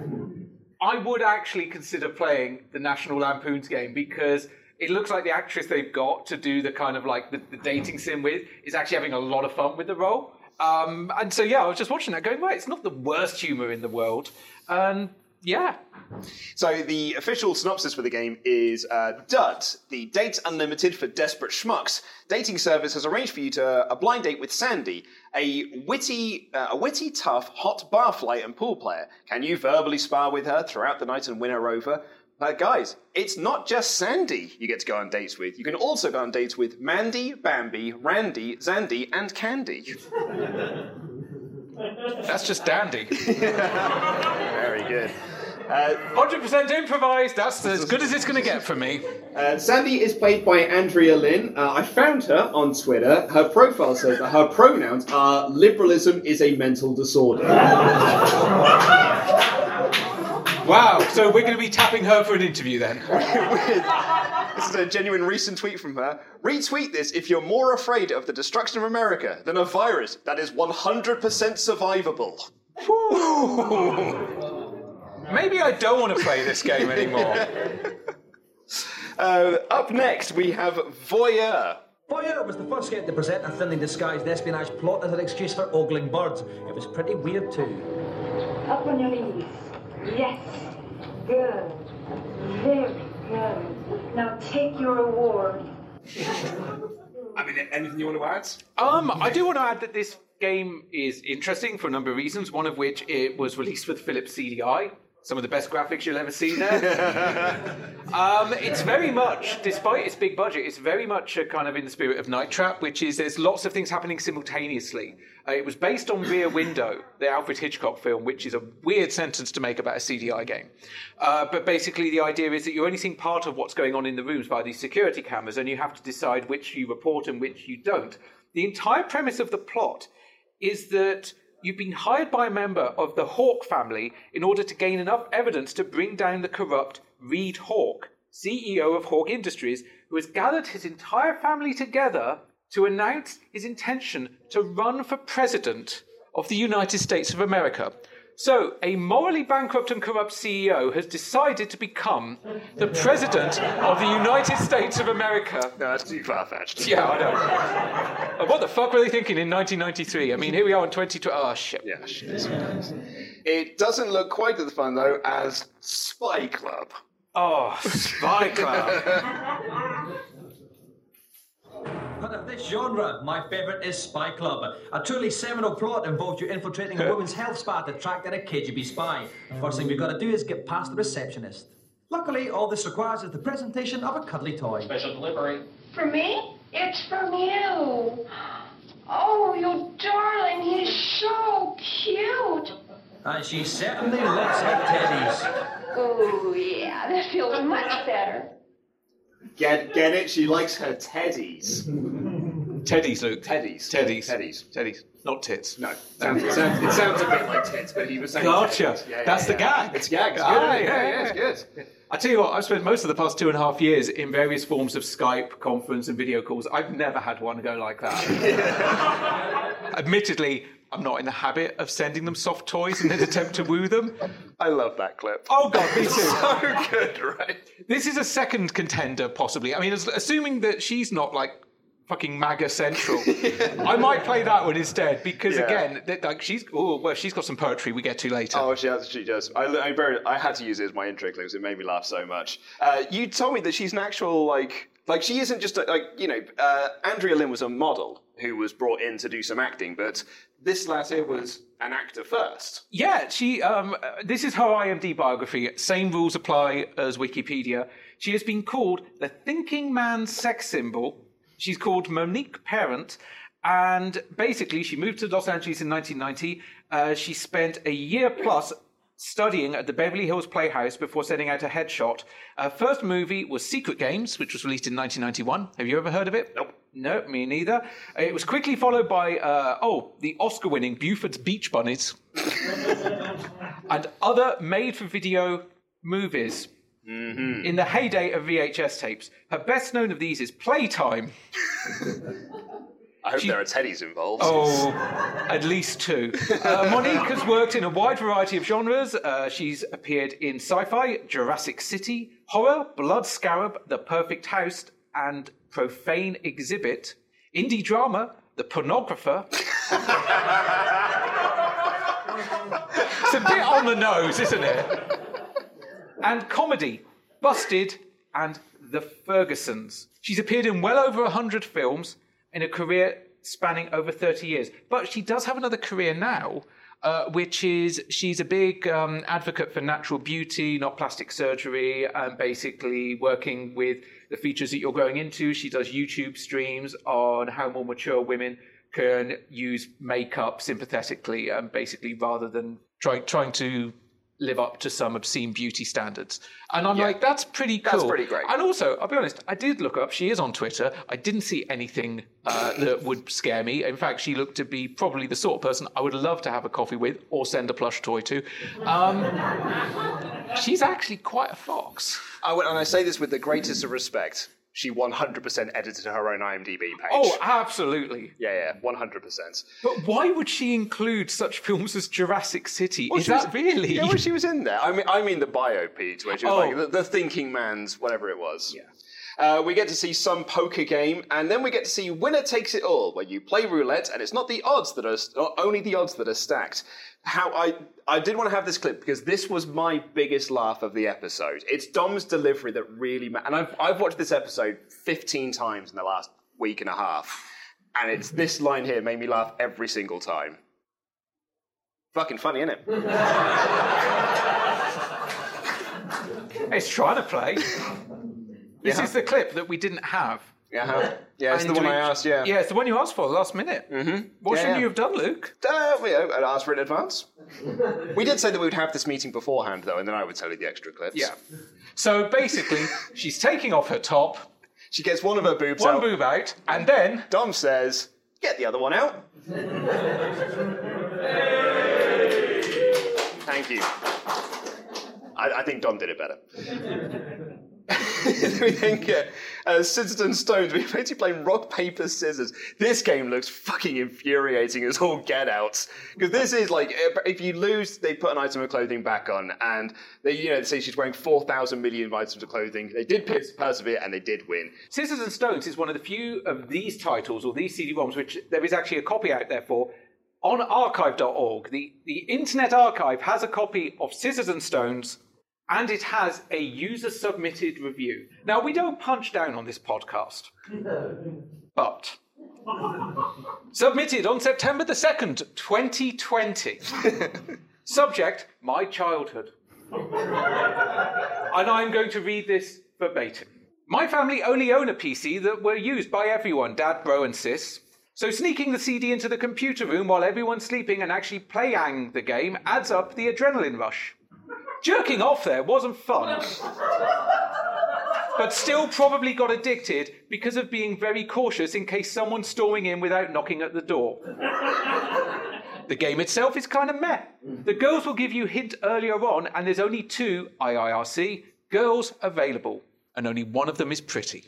I would actually consider playing the National Lampoon's game because it looks like the actress they've got to do the kind of like the, the dating sim with is actually having a lot of fun with the role. Um, and so yeah, I was just watching that, going, right, it's not the worst humour in the world, and yeah, So the official synopsis for the game is uh, Dud, the date unlimited for desperate schmucks. Dating service has arranged for you to a blind date with Sandy, a witty, uh, a witty, tough, hot barfly and pool player. Can you verbally spar with her throughout the night and win her over? Uh, guys, it's not just Sandy you get to go on dates with. You can also go on dates with Mandy, Bambi, Randy, Zandy, and Candy. that's just dandy. Very good. Uh, 100% improvised. That's as good as it's going to get for me. Uh, Sandy is played by Andrea Lynn. Uh, I found her on Twitter. Her profile says that her pronouns are liberalism is a mental disorder. Wow. So we're going to be tapping her for an interview then. this is a genuine recent tweet from her. Retweet this if you're more afraid of the destruction of America than a virus that is 100% survivable. Maybe I don't want to play this game anymore. Uh, up next, we have Voyeur. Voyeur was the first game to present a thinly disguised espionage plot as an excuse for ogling birds. It was pretty weird too. Up on your knees. Yes. Good. Very good. Now take your award. I mean, anything you want to add? Um, I do want to add that this game is interesting for a number of reasons. One of which it was released with Philips CDI. Some of the best graphics you'll ever see there. um, it's very much, despite its big budget, it's very much a kind of in the spirit of Night Trap, which is there's lots of things happening simultaneously. Uh, it was based on Rear Window, the Alfred Hitchcock film, which is a weird sentence to make about a CDI game. Uh, but basically, the idea is that you're only seeing part of what's going on in the rooms by these security cameras, and you have to decide which you report and which you don't. The entire premise of the plot is that you've been hired by a member of the Hawke family in order to gain enough evidence to bring down the corrupt Reed Hawke, CEO of Hawke Industries, who has gathered his entire family together to announce his intention to run for president of the United States of America. So, a morally bankrupt and corrupt CEO has decided to become the president of the United States of America. No, that's too far fetched. Yeah, I know. Uh, what the fuck were they thinking in 1993? I mean, here we are in 2020. Oh, shit. Yeah, shit. It doesn't look quite as fun, though, as Spy Club. Oh, Spy Club. But of this genre, my favourite is Spy Club. A truly seminal plot involves you infiltrating a women's health spa to track down a KGB spy. First thing we've got to do is get past the receptionist. Luckily, all this requires is the presentation of a cuddly toy. Special delivery. For me? It's from you. Oh, you darling, he's so cute. And she certainly loves her teddies. Oh, yeah, that feels much better. Get get it? She likes her teddies. Teddies, Luke. Teddies. Teddies. Teddies. Teddies. Not tits. No. Sounds, it, sounds, it sounds a bit like tits, but he was saying. Gotcha. Yeah, yeah, That's the gag. It's gag. It's Ah, good. isn't yeah, yeah, yeah. it's good. I tell you what, I've spent most of the past two and a half years in various forms of Skype, conference, and video calls. I've never had one go like that. Admittedly, I'm not in the habit of sending them soft toys in an attempt to woo them. I love that clip. Oh god, me too. so good, right? This is a second contender, possibly. I mean, assuming that she's not like fucking MAGA central, I might play that one instead because Yeah. again, like she's oh well, she's got some poetry we get to later. Oh, she, has, she does. I, I, very, I had to use it as my intro clip because it made me laugh so much. Uh, you told me that she's an actual, like, like she isn't just, a, like, you know, uh, Andrea Lynn was a model who was brought in to do some acting, but this latter was an actor first. Yeah, she. Um, uh, this is her IMDb biography. Same rules apply as Wikipedia. She has been called the thinking man's sex symbol. She's called Monique Parent, and basically, she moved to Los Angeles in 1990. Uh, she spent a year plus studying at the Beverly Hills Playhouse before sending out a headshot. Her first movie was Secret Games, which was released in 1991. Have you ever heard of it? Nope. No, me neither. It was quickly followed by, uh, oh, the Oscar winning Buford's Beach Bunnies and other made for video movies. Mm-hmm. in the heyday of VHS tapes. Her best known of these is Playtime. I hope there are teddies involved. Oh, at least two. Uh, Monique has worked in a wide variety of genres. Uh, she's appeared in sci fi, Jurassic City, horror, Blood Scarab, The Perfect House, and Profane Exhibit, indie drama, The Pornographer. it's a bit on the nose, isn't it? And comedy, Busted and The Fergusons. She's appeared in well over 100 films in a career spanning over 30 years. But she does have another career now, uh, which is she's a big um, advocate for natural beauty, not plastic surgery, and basically working with the features that you're going into. She does YouTube streams on how more mature women can use makeup sympathetically, and basically, rather than trying trying to live up to some obscene beauty standards. And I'm Yeah. like, that's pretty cool. That's pretty great. And also, I'll be honest, I did look up. She is on Twitter. I didn't see anything uh, that would scare me. In fact, she looked to be probably the sort of person I would love to have a coffee with or send a plush toy to. Um, she's actually quite a fox. I, would- and I say this with the greatest of respect. She 100% edited her own IMDb page. Oh, absolutely. Yeah, yeah, 100%. But why would she include such films as Jurassic City? Well, is that was- really? Yeah, well, she was in there. I mean, I mean the bio piece where she was Oh. like the, the thinking man's whatever it was. Yeah. Uh, we get to see some poker game, and then we get to see winner takes it all, where you play roulette, and it's not the odds that are not only the odds that are stacked. How I I did want to have this clip because this was my biggest laugh of the episode. It's Dom's delivery that really, ma- and I've I've watched this episode fifteen times in the last week and a half, and it's this line here made me laugh every single time. Fucking funny, isn't it? It's trying to play. This Yeah. is the clip that we didn't have. Uh-huh. Yeah, it's And the one we- I asked, yeah. Yeah, it's the one you asked for last minute. Mm-hmm. What Yeah, should yeah. you have done, Luke? Uh, we, uh, I'd asked for it in advance. we did say that we would have this meeting beforehand, though, and then I would tell you the extra clips. Yeah. So basically, she's taking off her top. She gets one of her boobs one out. boob out, and then Dom says, "Get the other one out." Thank you. I, I think Dom did it better. we then get uh, Scissors and Stones. We're basically playing rock, paper, scissors. This game looks fucking infuriating as all get out. Because this is like, if- you lose, they put an item of clothing back on. And they, you know, say she's wearing 4,000 million items of clothing. They did pers- persevere and they did win. Scissors and Stones is one of the few of these titles or these CD-ROMs which there is actually a copy out there for. On archive.org, the, the Internet Archive has a copy of Scissors and Stones and it has a user submitted review. Now, we don't punch down on this podcast, but submitted on September the 2nd, 2020. Subject My childhood. and I'm going to read this verbatim. My family only own a PC that were used by everyone, dad, bro, and sis. So sneaking the CD into the computer room while everyone's sleeping and actually playing the game adds up the adrenaline rush. Jerking off there wasn't fun. But still probably got addicted because of being very cautious in case someone's storming in without knocking at the door. The game itself is kind of meh. The girls will give you hint earlier on, and there's only two IIRC girls available, and only one of them is pretty.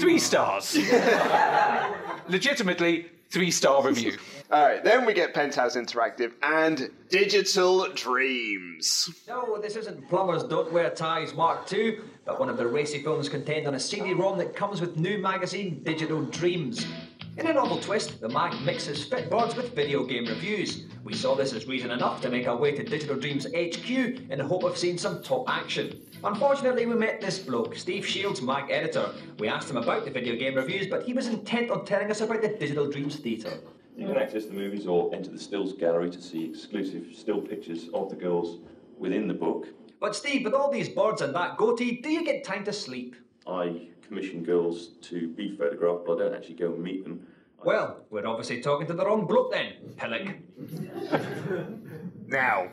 three stars. Legitimately, three star review. All right, then we get Penthouse Interactive and Digital Dreams. No, this isn't Plumbers Don't Wear Ties Mark II, but one of the racy films contained on a CD-ROM that comes with new magazine Digital Dreams. In a novel twist, the mag mixes fitboards with video game reviews. We saw this as reason enough to make our way to Digital Dreams HQ in the hope of seeing some top action. Unfortunately, we met this bloke, Steve Shields, mag editor. We asked him about the video game reviews, but he was intent on telling us about the Digital Dreams Theatre. You can access the movies or enter the stills gallery to see exclusive still pictures of the girls within the book. But Steve, with all these birds and that goatee, do you get time to sleep? I commission girls to be photographed, but I don't actually go and meet them. Well, we're obviously talking to the wrong bloke then, Pillock. Now,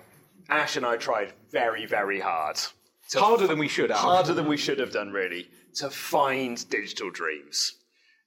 Ash and I tried very, very hard. to Harder than we should have. Harder than we should have done, really, to find Digital Dreams.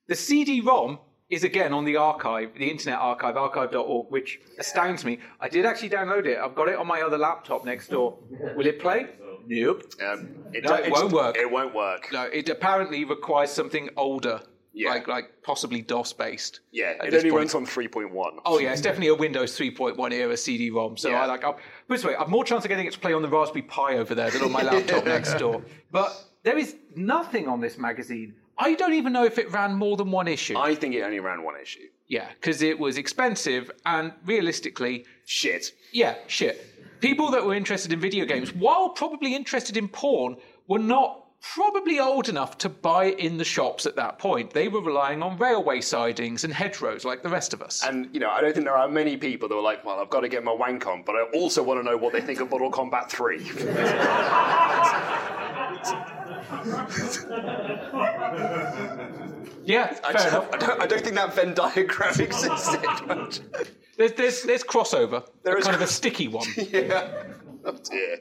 The CD ROM is again on the archive, the Internet Archive, archive.org, which astounds me. I did actually download it. I've got it on my other laptop next door. Will it play? Nope. Um, it, no, it won't work. It won't work. No, it apparently requires something older, like like possibly DOS based. Yeah, at it only point. runs on 3.1. Oh yeah, it's definitely a Windows 3.1 era CD-ROM. So Yeah. I like. I'll, put it this way, I've more chance of getting it to play on the Raspberry Pi over there than on my laptop next door. But there is nothing on this magazine. I don't even know if it ran more than one issue. I think it only ran one issue. Yeah, because it was expensive and realistically shit. Yeah, shit. People that were interested in video games, while probably interested in porn, were not probably old enough to buy in the shops at that point. They were relying on railway sidings and hedgerows like the rest of us. And, you know, I don't think there are many people that were like, well, I've got to get my wank on, but I also want to know what they think of Mortal Kombat 3. Yeah, I, just- enough. I, don't, I don't think that Venn diagram existed. There's, there's, there's crossover. There is kind of a sticky one. yeah. Oh dear.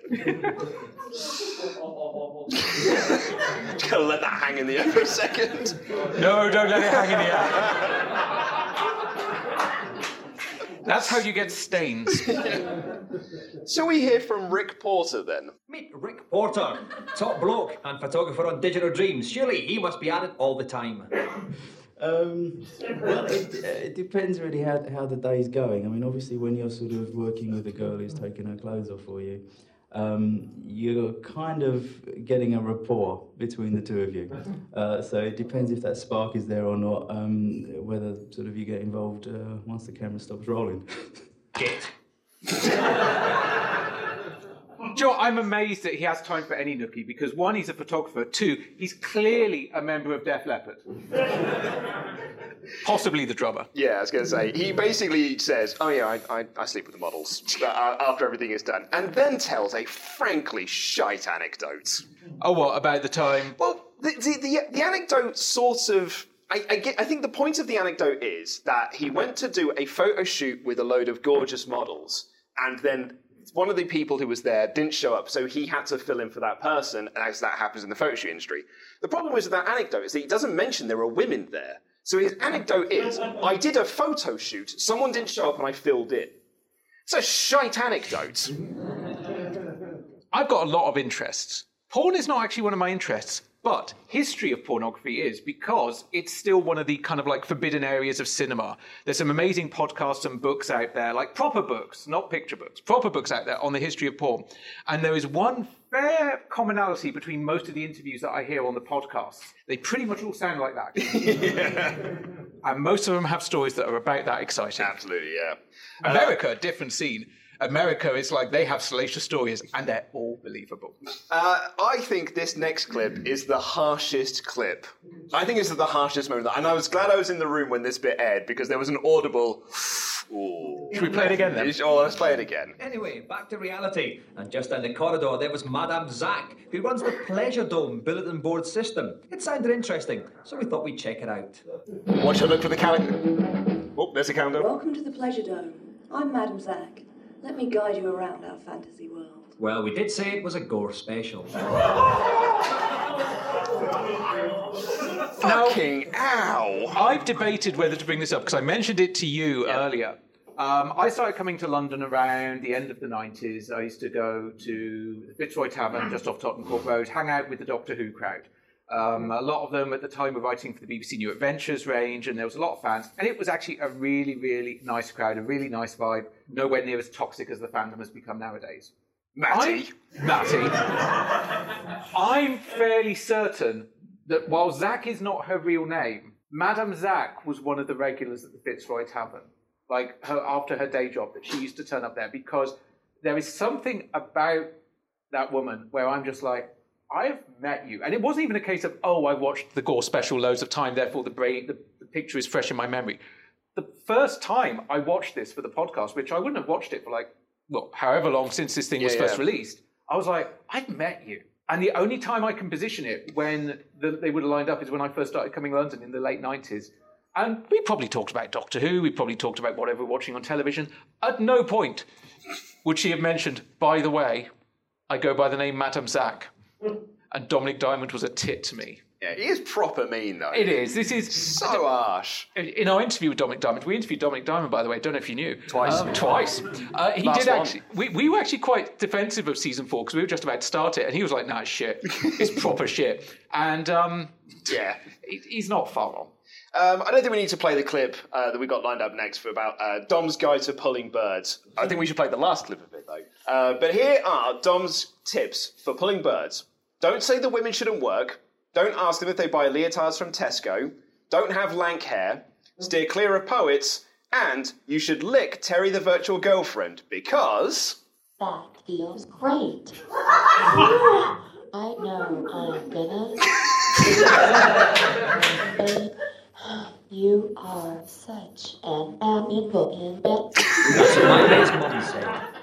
Just gotta let that hang in the air for a second. No, don't let it hang in the air. That's how you get stains. so we hear from Rick Porter then? Meet Rick Porter, top bloke and photographer on Digital Dreams. Surely he must be at it all the time. Um, well, it, it depends really how, how the day's going. I mean, obviously, when you're sort of working with a girl who's taking her clothes off for you, um, you're kind of getting a rapport between the two of you. Uh, so it depends if that spark is there or not, um, whether sort of you get involved uh, once the camera stops rolling. Get. Joe, I'm amazed that he has time for any nookie because one, he's a photographer. Two, he's clearly a member of Def Leppard. Possibly the drummer. Yeah, I was going to say, he basically says, Oh, yeah, I, I, I sleep with the models uh, after everything is done, and then tells a frankly shite anecdote. Oh, what, about the time? Well, the, the, the, the anecdote sort of. I, I, get, I think the point of the anecdote is that he went to do a photo shoot with a load of gorgeous models, and then one of the people who was there didn't show up, so he had to fill in for that person, as that happens in the photo shoot industry. The problem is with that anecdote is that he doesn't mention there are women there. So his anecdote is, I did a photo shoot, someone didn't show up, and I filled in. It's a shite anecdote. I've got a lot of interests. Porn is not actually one of my interests, but history of pornography is because it's still one of the kind of like forbidden areas of cinema. There's some amazing podcasts and books out there, like proper books, not picture books, proper books out there on the history of porn. And there is one fair commonality between most of the interviews that I hear on the podcasts. They pretty much all sound like that. And most of them have stories that are about that exciting. Absolutely, yeah. America, different scene. America is like they have salacious stories and they're all believable. Uh, I think this next clip is the harshest clip. I think this is the harshest moment. And I was glad I was in the room when this bit aired because there was an audible. Ooh. Should we play it again then? Oh, let's play it again. Anyway, back to reality. And just down the corridor, there was Madame Zack, who runs the Pleasure Dome bulletin board system. It sounded interesting, so we thought we'd check it out. Watch her look for the calendar. Oh, there's a calendar. Welcome to the Pleasure Dome. I'm Madame Zack. Let me guide you around our fantasy world. Well, we did say it was a gore special. Fucking ow! I've debated whether to bring this up because I mentioned it to you earlier. Um, I started coming to London around the end of the 90s. I used to go to the Fitzroy Tavern just off Tottenham Court Road, hang out with the Doctor Who crowd. Um, a lot of them at the time were writing for the BBC New Adventures range, and there was a lot of fans. And it was actually a really, really nice crowd, a really nice vibe, nowhere near as toxic as the fandom has become nowadays. Matty. I'm, Matty. I'm fairly certain that while Zack is not her real name, Madame Zack was one of the regulars at the Fitzroy Tavern. Like her after her day job, that she used to turn up there because there is something about that woman where I'm just like, I've met you. And it wasn't even a case of, oh, I watched the Gore special loads of time, therefore the, brain, the, the picture is fresh in my memory. The first time I watched this for the podcast, which I wouldn't have watched it for like, well, however long since this thing was Yeah, first released, I was like, I've met you. And the only time I can position it when the, they would have lined up is when I first started coming to London in the late 90s. And we probably talked about Doctor Who, we probably talked about whatever we're watching on television. At no point would she have mentioned, by the way, I go by the name Madame Zack. And Dominik Diamond was a tit to me. Yeah, he is proper mean though. It is. This is so harsh. In our interview with Dominik Diamond, we interviewed Dominik Diamond, by the way. Don't know if you knew. Twice. Um, twice. Uh, he Last did one. actually. We, we were actually quite defensive of season four because we were just about to start it, and he was like, "Nah, it's shit. It's proper shit." And um, yeah, he- he's not far wrong. Um, I don't think we need to play the clip uh, that we got lined up next for about uh, Dom's guide to pulling birds. I think we should play the last clip of it though. Uh, but here are Dom's tips for pulling birds. Don't say the women shouldn't work. Don't ask them if they buy leotards from Tesco. Don't have lank hair. Steer clear of poets. And you should lick Terry the virtual girlfriend because. That feels great. I know I'm gonna. You are such an amiable in bed. That's what my mate's mum said.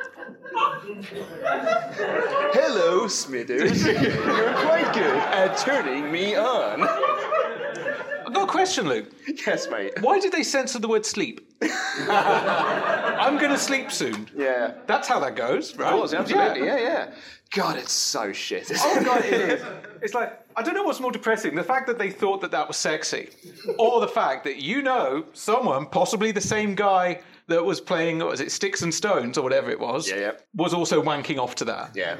Hello, Smithers. You're quite good at turning me on. I've got a question, Luke. Yes, mate. Why did they censor the word sleep? I'm going to sleep soon. Yeah. That's how that goes, right? Of course, absolutely. Yeah, yeah. God, it's so shit. Oh god, it is. It's like I don't know what's more depressing: the fact that they thought that that was sexy, or the fact that you know someone, possibly the same guy that was playing, what was it, Sticks and Stones or whatever it was, Yeah, yeah. was also wanking off to that. Yeah.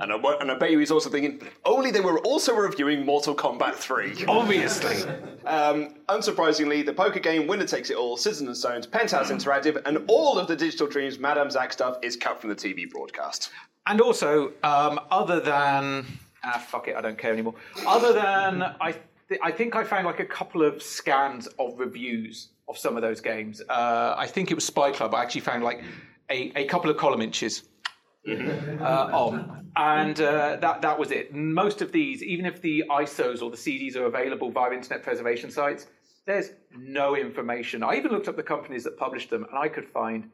And I, and I bet you he's also thinking, only they were also reviewing Mortal Kombat 3. Obviously. Um, unsurprisingly, the poker game Winner Takes It All, Scissors and Stones, Penthouse Interactive, and all of the Digital Dreams Madame Zack stuff is cut from the TV broadcast. And also, um, other than ah, fuck it, I don't care anymore. Other than I, th- I think I found like a couple of scans of reviews of some of those games. Uh, I think it was Spy Club. I actually found like a, a couple of column inches. uh, on, and uh, that that was it. Most of these, even if the ISOs or the CDs are available via internet preservation sites, there's no information. I even looked up the companies that published them, and I could find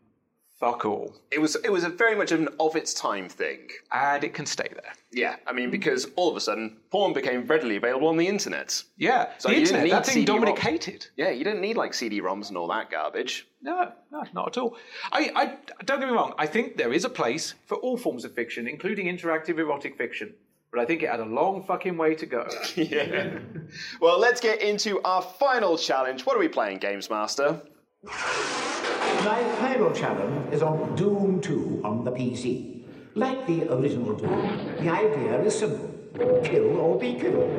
Oh, fuck all. It was it was a very much an of its time thing. And it can stay there. Yeah, I mean, because all of a sudden, porn became readily available on the internet. Yeah, So the you didn't internet, need that thing CD-ROM. Yeah, you didn't need like CD-ROMs and all that garbage. No, no, not at all. I, I don't get me wrong. I think there is a place for all forms of fiction, including interactive erotic fiction. But I think it had a long fucking way to go. yeah. Well, let's get into our final challenge. What are we playing, Games Master? My final challenge is on Doom 2 on the PC. Like the original Doom, the idea is simple. Kill or be killed.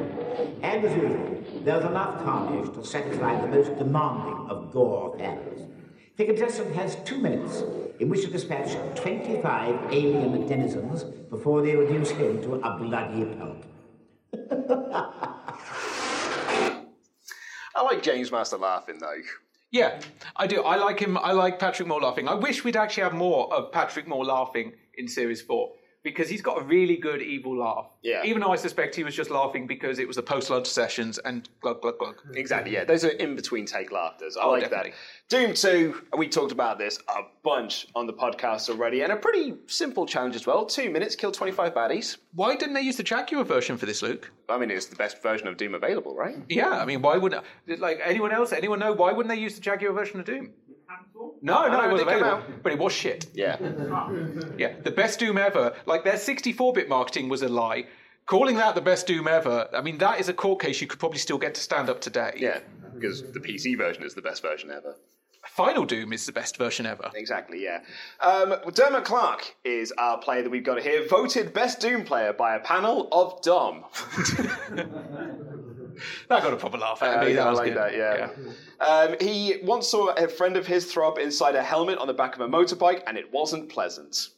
And as usual, there's enough carnage to satisfy the most demanding of gore fans. The contestant has two minutes in which to dispatch 25 alien denizens before they reduce him to a bloody pulp. I like Games Master laughing though. Yeah, I do. I like him. I like Patrick Moore laughing. I wish we'd actually have more of Patrick Moore laughing in Series 4 because he's got a really good evil laugh. Yeah. Even though I suspect he was just laughing because it was the post lunch sessions and glug, glug, glug. Exactly, yeah. Those are in between take laughters. I Oh, like definitely. that. Doom 2, we talked about this a bunch on the podcast already, and a pretty simple challenge as well. Two minutes, kill 25 baddies. Why didn't they use the Jaguar version for this, Luke? I mean, it's the best version of Doom available, right? Yeah, I mean, why would like anyone else? Anyone know why wouldn't they use the Jaguar version of Doom? No, no, it was it did available, but it was shit. Yeah. Yeah, the best Doom ever. Like their 64-bit marketing was a lie. Calling that the best Doom ever, I mean, that is a court case you could probably still get to stand up today. Yeah, because the PC version is the best version ever. Final Doom is the best version ever. Exactly, yeah. Um, Dermot Clark is our player that we've got here, voted best Doom player by a panel of Dom. That got a proper laugh out Uh, of me. yeah, that I was like good. that, yeah. Um, he once saw a friend of his throw up inside a helmet on the back of a motorbike, and it wasn't pleasant.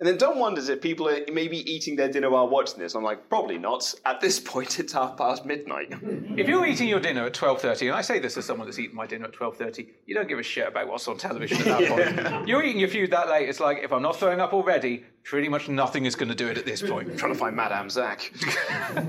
And then Dom wonders if people are maybe eating their dinner while watching this. I'm like, probably not. At this point, it's half past midnight. If you're eating your dinner at 12.30, and I say this as someone that's eaten my dinner at 12.30, you don't give a shit about what's on television at that point. You're eating your food that late, it's like, if I'm not throwing up already, pretty much nothing is going to do it at this point. I'm trying to find Madame Zack. and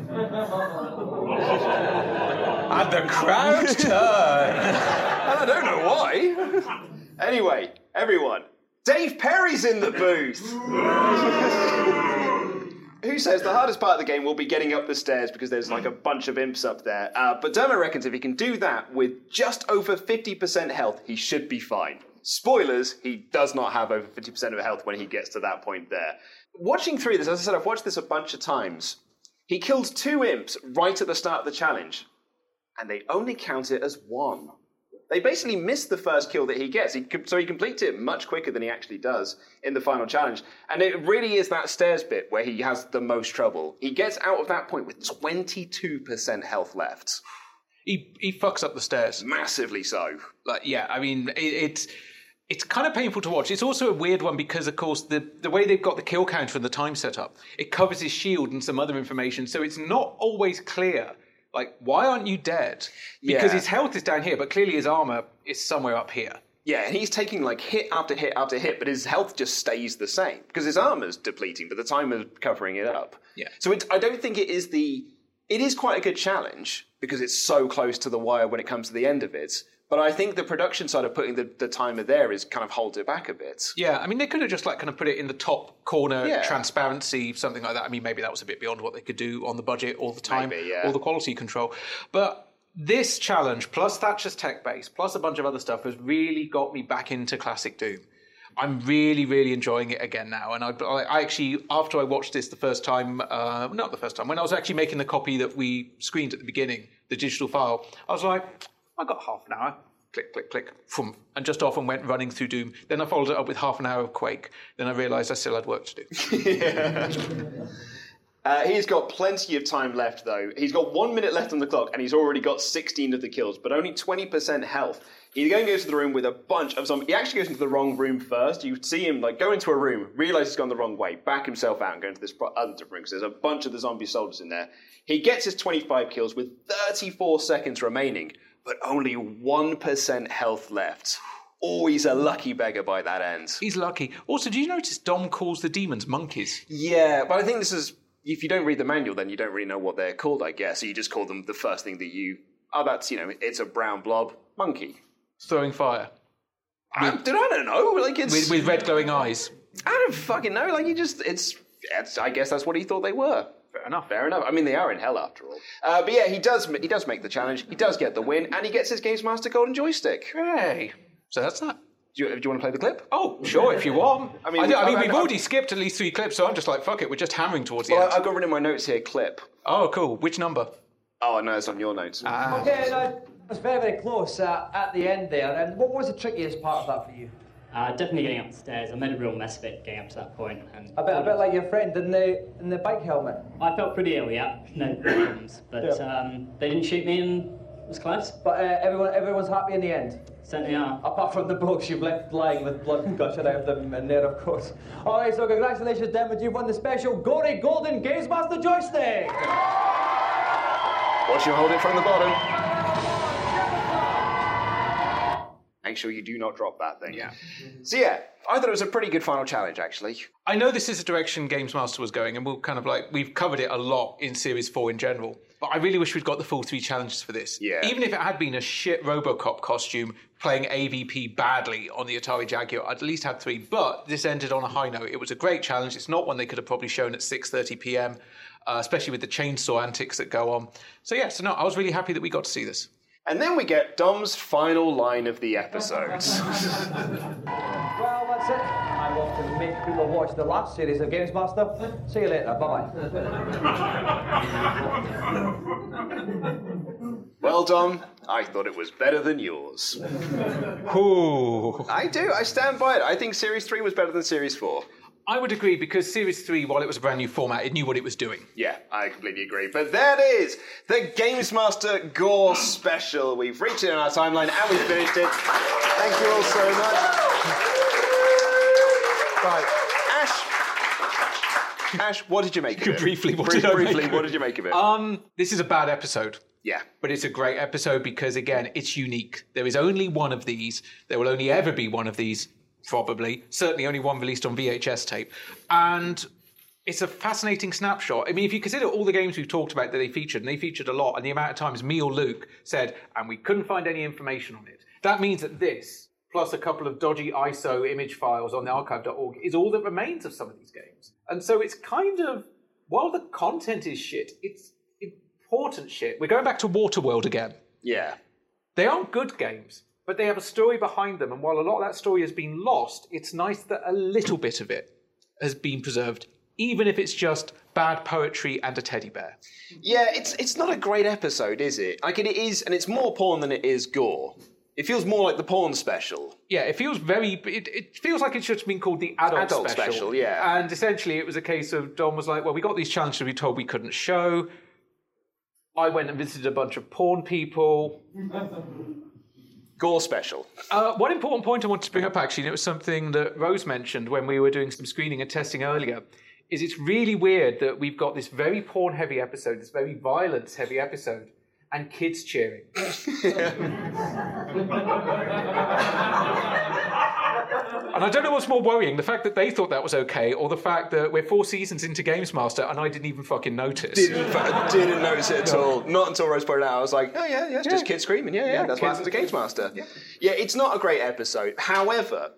the crowd turn. and I don't know why. Anyway, everyone, Dave Perry's in the booth. Who says the hardest part of the game will be getting up the stairs because there's like a bunch of imps up there. Uh, but Dermot reckons if he can do that with just over 50% health, he should be fine. Spoilers, he does not have over 50% of health when he gets to that point there. Watching through this, as I said, I've watched this a bunch of times. He kills two imps right at the start of the challenge, and they only count it as one. They basically miss the first kill that he gets, he, so he completes it much quicker than he actually does in the final challenge. And it really is that stairs bit where he has the most trouble. He gets out of that point with 22% health left. He he fucks up the stairs massively. So, like, yeah, I mean, it, it's it's kind of painful to watch. It's also a weird one because, of course, the the way they've got the kill counter and the time set up, it covers his shield and some other information, so it's not always clear. Like, why aren't you dead? Because Yeah. his health is down here, but clearly his armor is somewhere up here. Yeah, and he's taking like hit after hit after hit, but his health just stays the same because his armor's depleting, but the timer's covering it up. Yeah. So it, I don't think it is the. It is quite a good challenge because it's so close to the wire when it comes to the end of it. But I think the production side of putting the, the timer there is kind of holds it back a bit. Yeah, I mean, they could have just like kind of put it in the top corner, Yeah. transparency, something like that. I mean, maybe that was a bit beyond what they could do on the budget all the time, Maybe, yeah. all the quality control. But this challenge, plus Thatcher's tech base, plus a bunch of other stuff, has really got me back into classic Doom. I'm really, really enjoying it again now. And I, I actually, after I watched this the first time, uh, not the first time, when I was actually making the copy that we screened at the beginning, the digital file, I was like, I got half an hour. Click, click, click, boom, and just off and went running through Doom. Then I followed it up with half an hour of Quake. Then I realised I still had work to do. Uh, he's got plenty of time left, though. He's got one minute left on the clock, and he's already got 16 of the kills, but only 20% health. He's going to the room with a bunch of zombies. He actually goes into the wrong room first. You see him like go into a room, realize he's gone the wrong way, back himself out, and go into this pro- other room because there's a bunch of the zombie soldiers in there. He gets his 25 kills with 34 seconds remaining, but only 1% health left. Oh, he's a lucky beggar by that end. He's lucky. Also, do you notice Dom calls the demons monkeys? Yeah, but I think this is if you don't read the manual, then you don't really know what they're called, I guess. So you just call them the first thing that you. Oh, that's you know, it's a brown blob monkey. Throwing fire. I, dude, I don't know. Like it's With, with red glowing eyes. I don't fucking know. Like you just it's. it's I guess that's what he thought they were. Fair enough. Fair enough. I mean, they are in hell after all. Uh, but yeah, he does. He does make the challenge. He does get the win, and he gets his Games Master Golden Joystick. Hey, so that's that. Do you, do you want to play the clip? Oh, sure, if you want. I I mean, mean, I, I- mean we've already skipped at least three clips, so I'm just like, fuck it, we're just hammering towards the Well, end. I, I've got written in my notes here clip. Oh, cool. Which number? Oh no, it's on your notes. Okay, now, that's very, very close uh, at the end there. And what was the trickiest part of that for you? Uh, definitely getting up the stairs. I made a real mess of it getting up to that point. And A bit, a bit like your friend in the in the bike helmet. I felt pretty ill, yeah, no problems. But Yeah. um, they didn't shoot me and it was close. But uh, everyone, everyone's happy in the end. Certainly are. Apart from the blokes you've left lying with blood gushing out of them in there, of course. All right, so congratulations, Denver. You've won the special Gory Golden Games Master joystick. Watch you hold it from the bottom. Make sure you do not drop that thing. Yeah. So yeah, I thought it was a pretty good final challenge, actually. I know this is the direction Games Master was going, and we'll kind of like we've covered it a lot in Series Four in general. But I really wish we'd got the full three challenges for this. Yeah. Even if it had been a shit RoboCop costume playing AVP badly on the Atari Jaguar, I'd at least had three. But this ended on a high note. It was a great challenge. It's not one they could have probably shown at 6:30 p.m., uh, especially with the chainsaw antics that go on. So yeah, so no, I was really happy that we got to see this. And then we get Dom's final line of the episode. Well, that's it. I'm off to make people watch the last series of Games Master. See you later. Bye bye. well, Dom, I thought it was better than yours. Ooh. I do. I stand by it. I think Series 3 was better than Series 4. I would agree because Series 3, while it was a brand new format, it knew what it was doing. Yeah, I completely agree. But there it is, the Games Master Gore special. We've reached it in our timeline and we've finished it. Thank you all so much. Right, Ash. Ash, what did you make of it? Briefly, what Brief- did briefly, what did you make of it? Um, this is a bad episode. Yeah. But it's a great episode because, again, it's unique. There is only one of these. There will only ever be one of these, probably. Certainly only one released on VHS tape. And it's a fascinating snapshot. I mean, if you consider all the games we've talked about that they featured, and they featured a lot, and the amount of times me or Luke said, and we couldn't find any information on it, that means that this, plus a couple of dodgy ISO image files on the archive.org, is all that remains of some of these games. And so it's kind of, while the content is shit, it's important shit. We're going back to Waterworld again. Yeah. They aren't good games, but they have a story behind them. And while a lot of that story has been lost, it's nice that a little bit of it has been preserved, even if it's just bad poetry and a teddy bear. Yeah, it's it's not a great episode, is it? Like it is, and it's more porn than it is gore. It feels more like the porn special. Yeah, it feels very. It, it feels like it should have been called the adult, Adult special, yeah. And essentially, it was a case of Dom was like, "Well, we got these challenges we told we couldn't show." I went and visited a bunch of porn people. Gore special. Uh, one important point I wanted to bring up, actually, and it was something that Rose mentioned when we were doing some screening and testing earlier, is it's really weird that we've got this very porn-heavy episode, this very violence-heavy episode, and kids cheering. And I don't know what's more worrying, the fact that they thought that was okay, or the fact that we're four seasons into Games Master and I didn't even fucking notice. Didn't, didn't notice it at No. all. Not until Rose pointed out. I was like, oh yeah, yeah, it's just kids screaming. Yeah, yeah, Yeah, that's what kids- happens to Games Master. Yeah. it's not a great episode. However,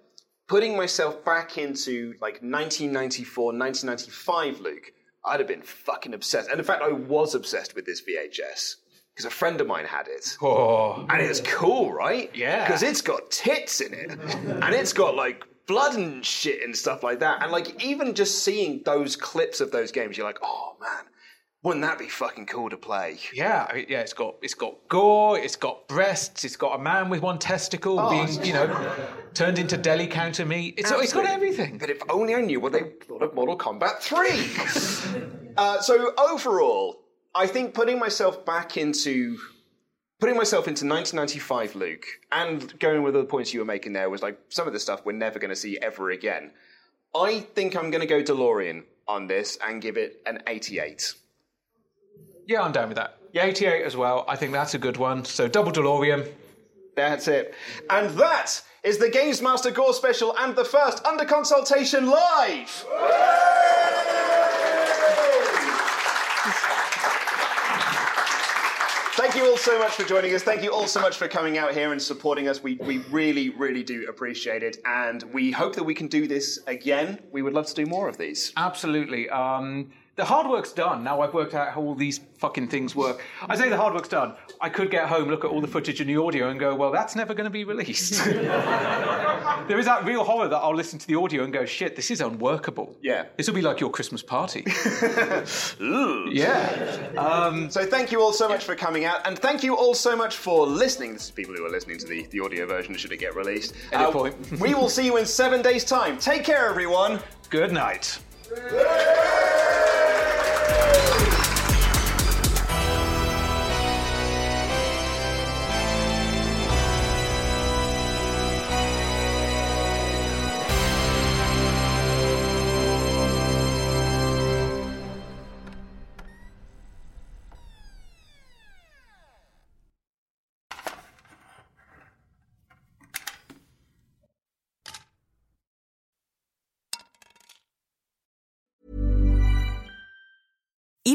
putting myself back into like 1994, 1995 Luke, I'd have been fucking obsessed. And in fact, I was obsessed with this VHS. Because a friend of mine had it. Oh. And it's cool, right? Yeah. Because it's got tits in it. and it's got like blood and shit and stuff like that. And like even just seeing those clips of those games, you're like, oh man, wouldn't that be fucking cool to play? Yeah, I- yeah, it's got it's got gore, it's got breasts, it's got a man with one testicle Oh, being, you know, turned into deli counter meat. It's, it's got everything. But if only I knew what they thought of Mortal Kombat 3. uh, so overall, I think putting myself back into putting myself into 1995 Luke and going with the points you were making there was like some of the stuff we're never going to see ever again. I think I'm going to go DeLorean on this and give it an 88. Yeah, I'm down with that. Yeah, 88 as well. I think that's a good one. So double DeLorean. That's it. And that is the Games Master Gore special and the first Under Consultation Live! Thank you all so much for joining us. Thank you all so much for coming out here and supporting us. We, we really, really do appreciate it. And we hope that we can do this again. We would love to do more of these. Absolutely. Um, the hard work's done. Now I've worked out how all these fucking things work. I say the hard work's done. I could get home, look at all the footage and the audio, and go, well, that's never going to be released. there is that real horror that I'll listen to the audio and go, shit, this is unworkable. Yeah. This will be like your Christmas party. Ooh. Yeah. Um, so thank you all so much for coming out, and thank you all so much for listening. This is people who are listening to the, the audio version should it get released. Uh, Edit point. we will see you in seven days' time. Take care, everyone. Good night.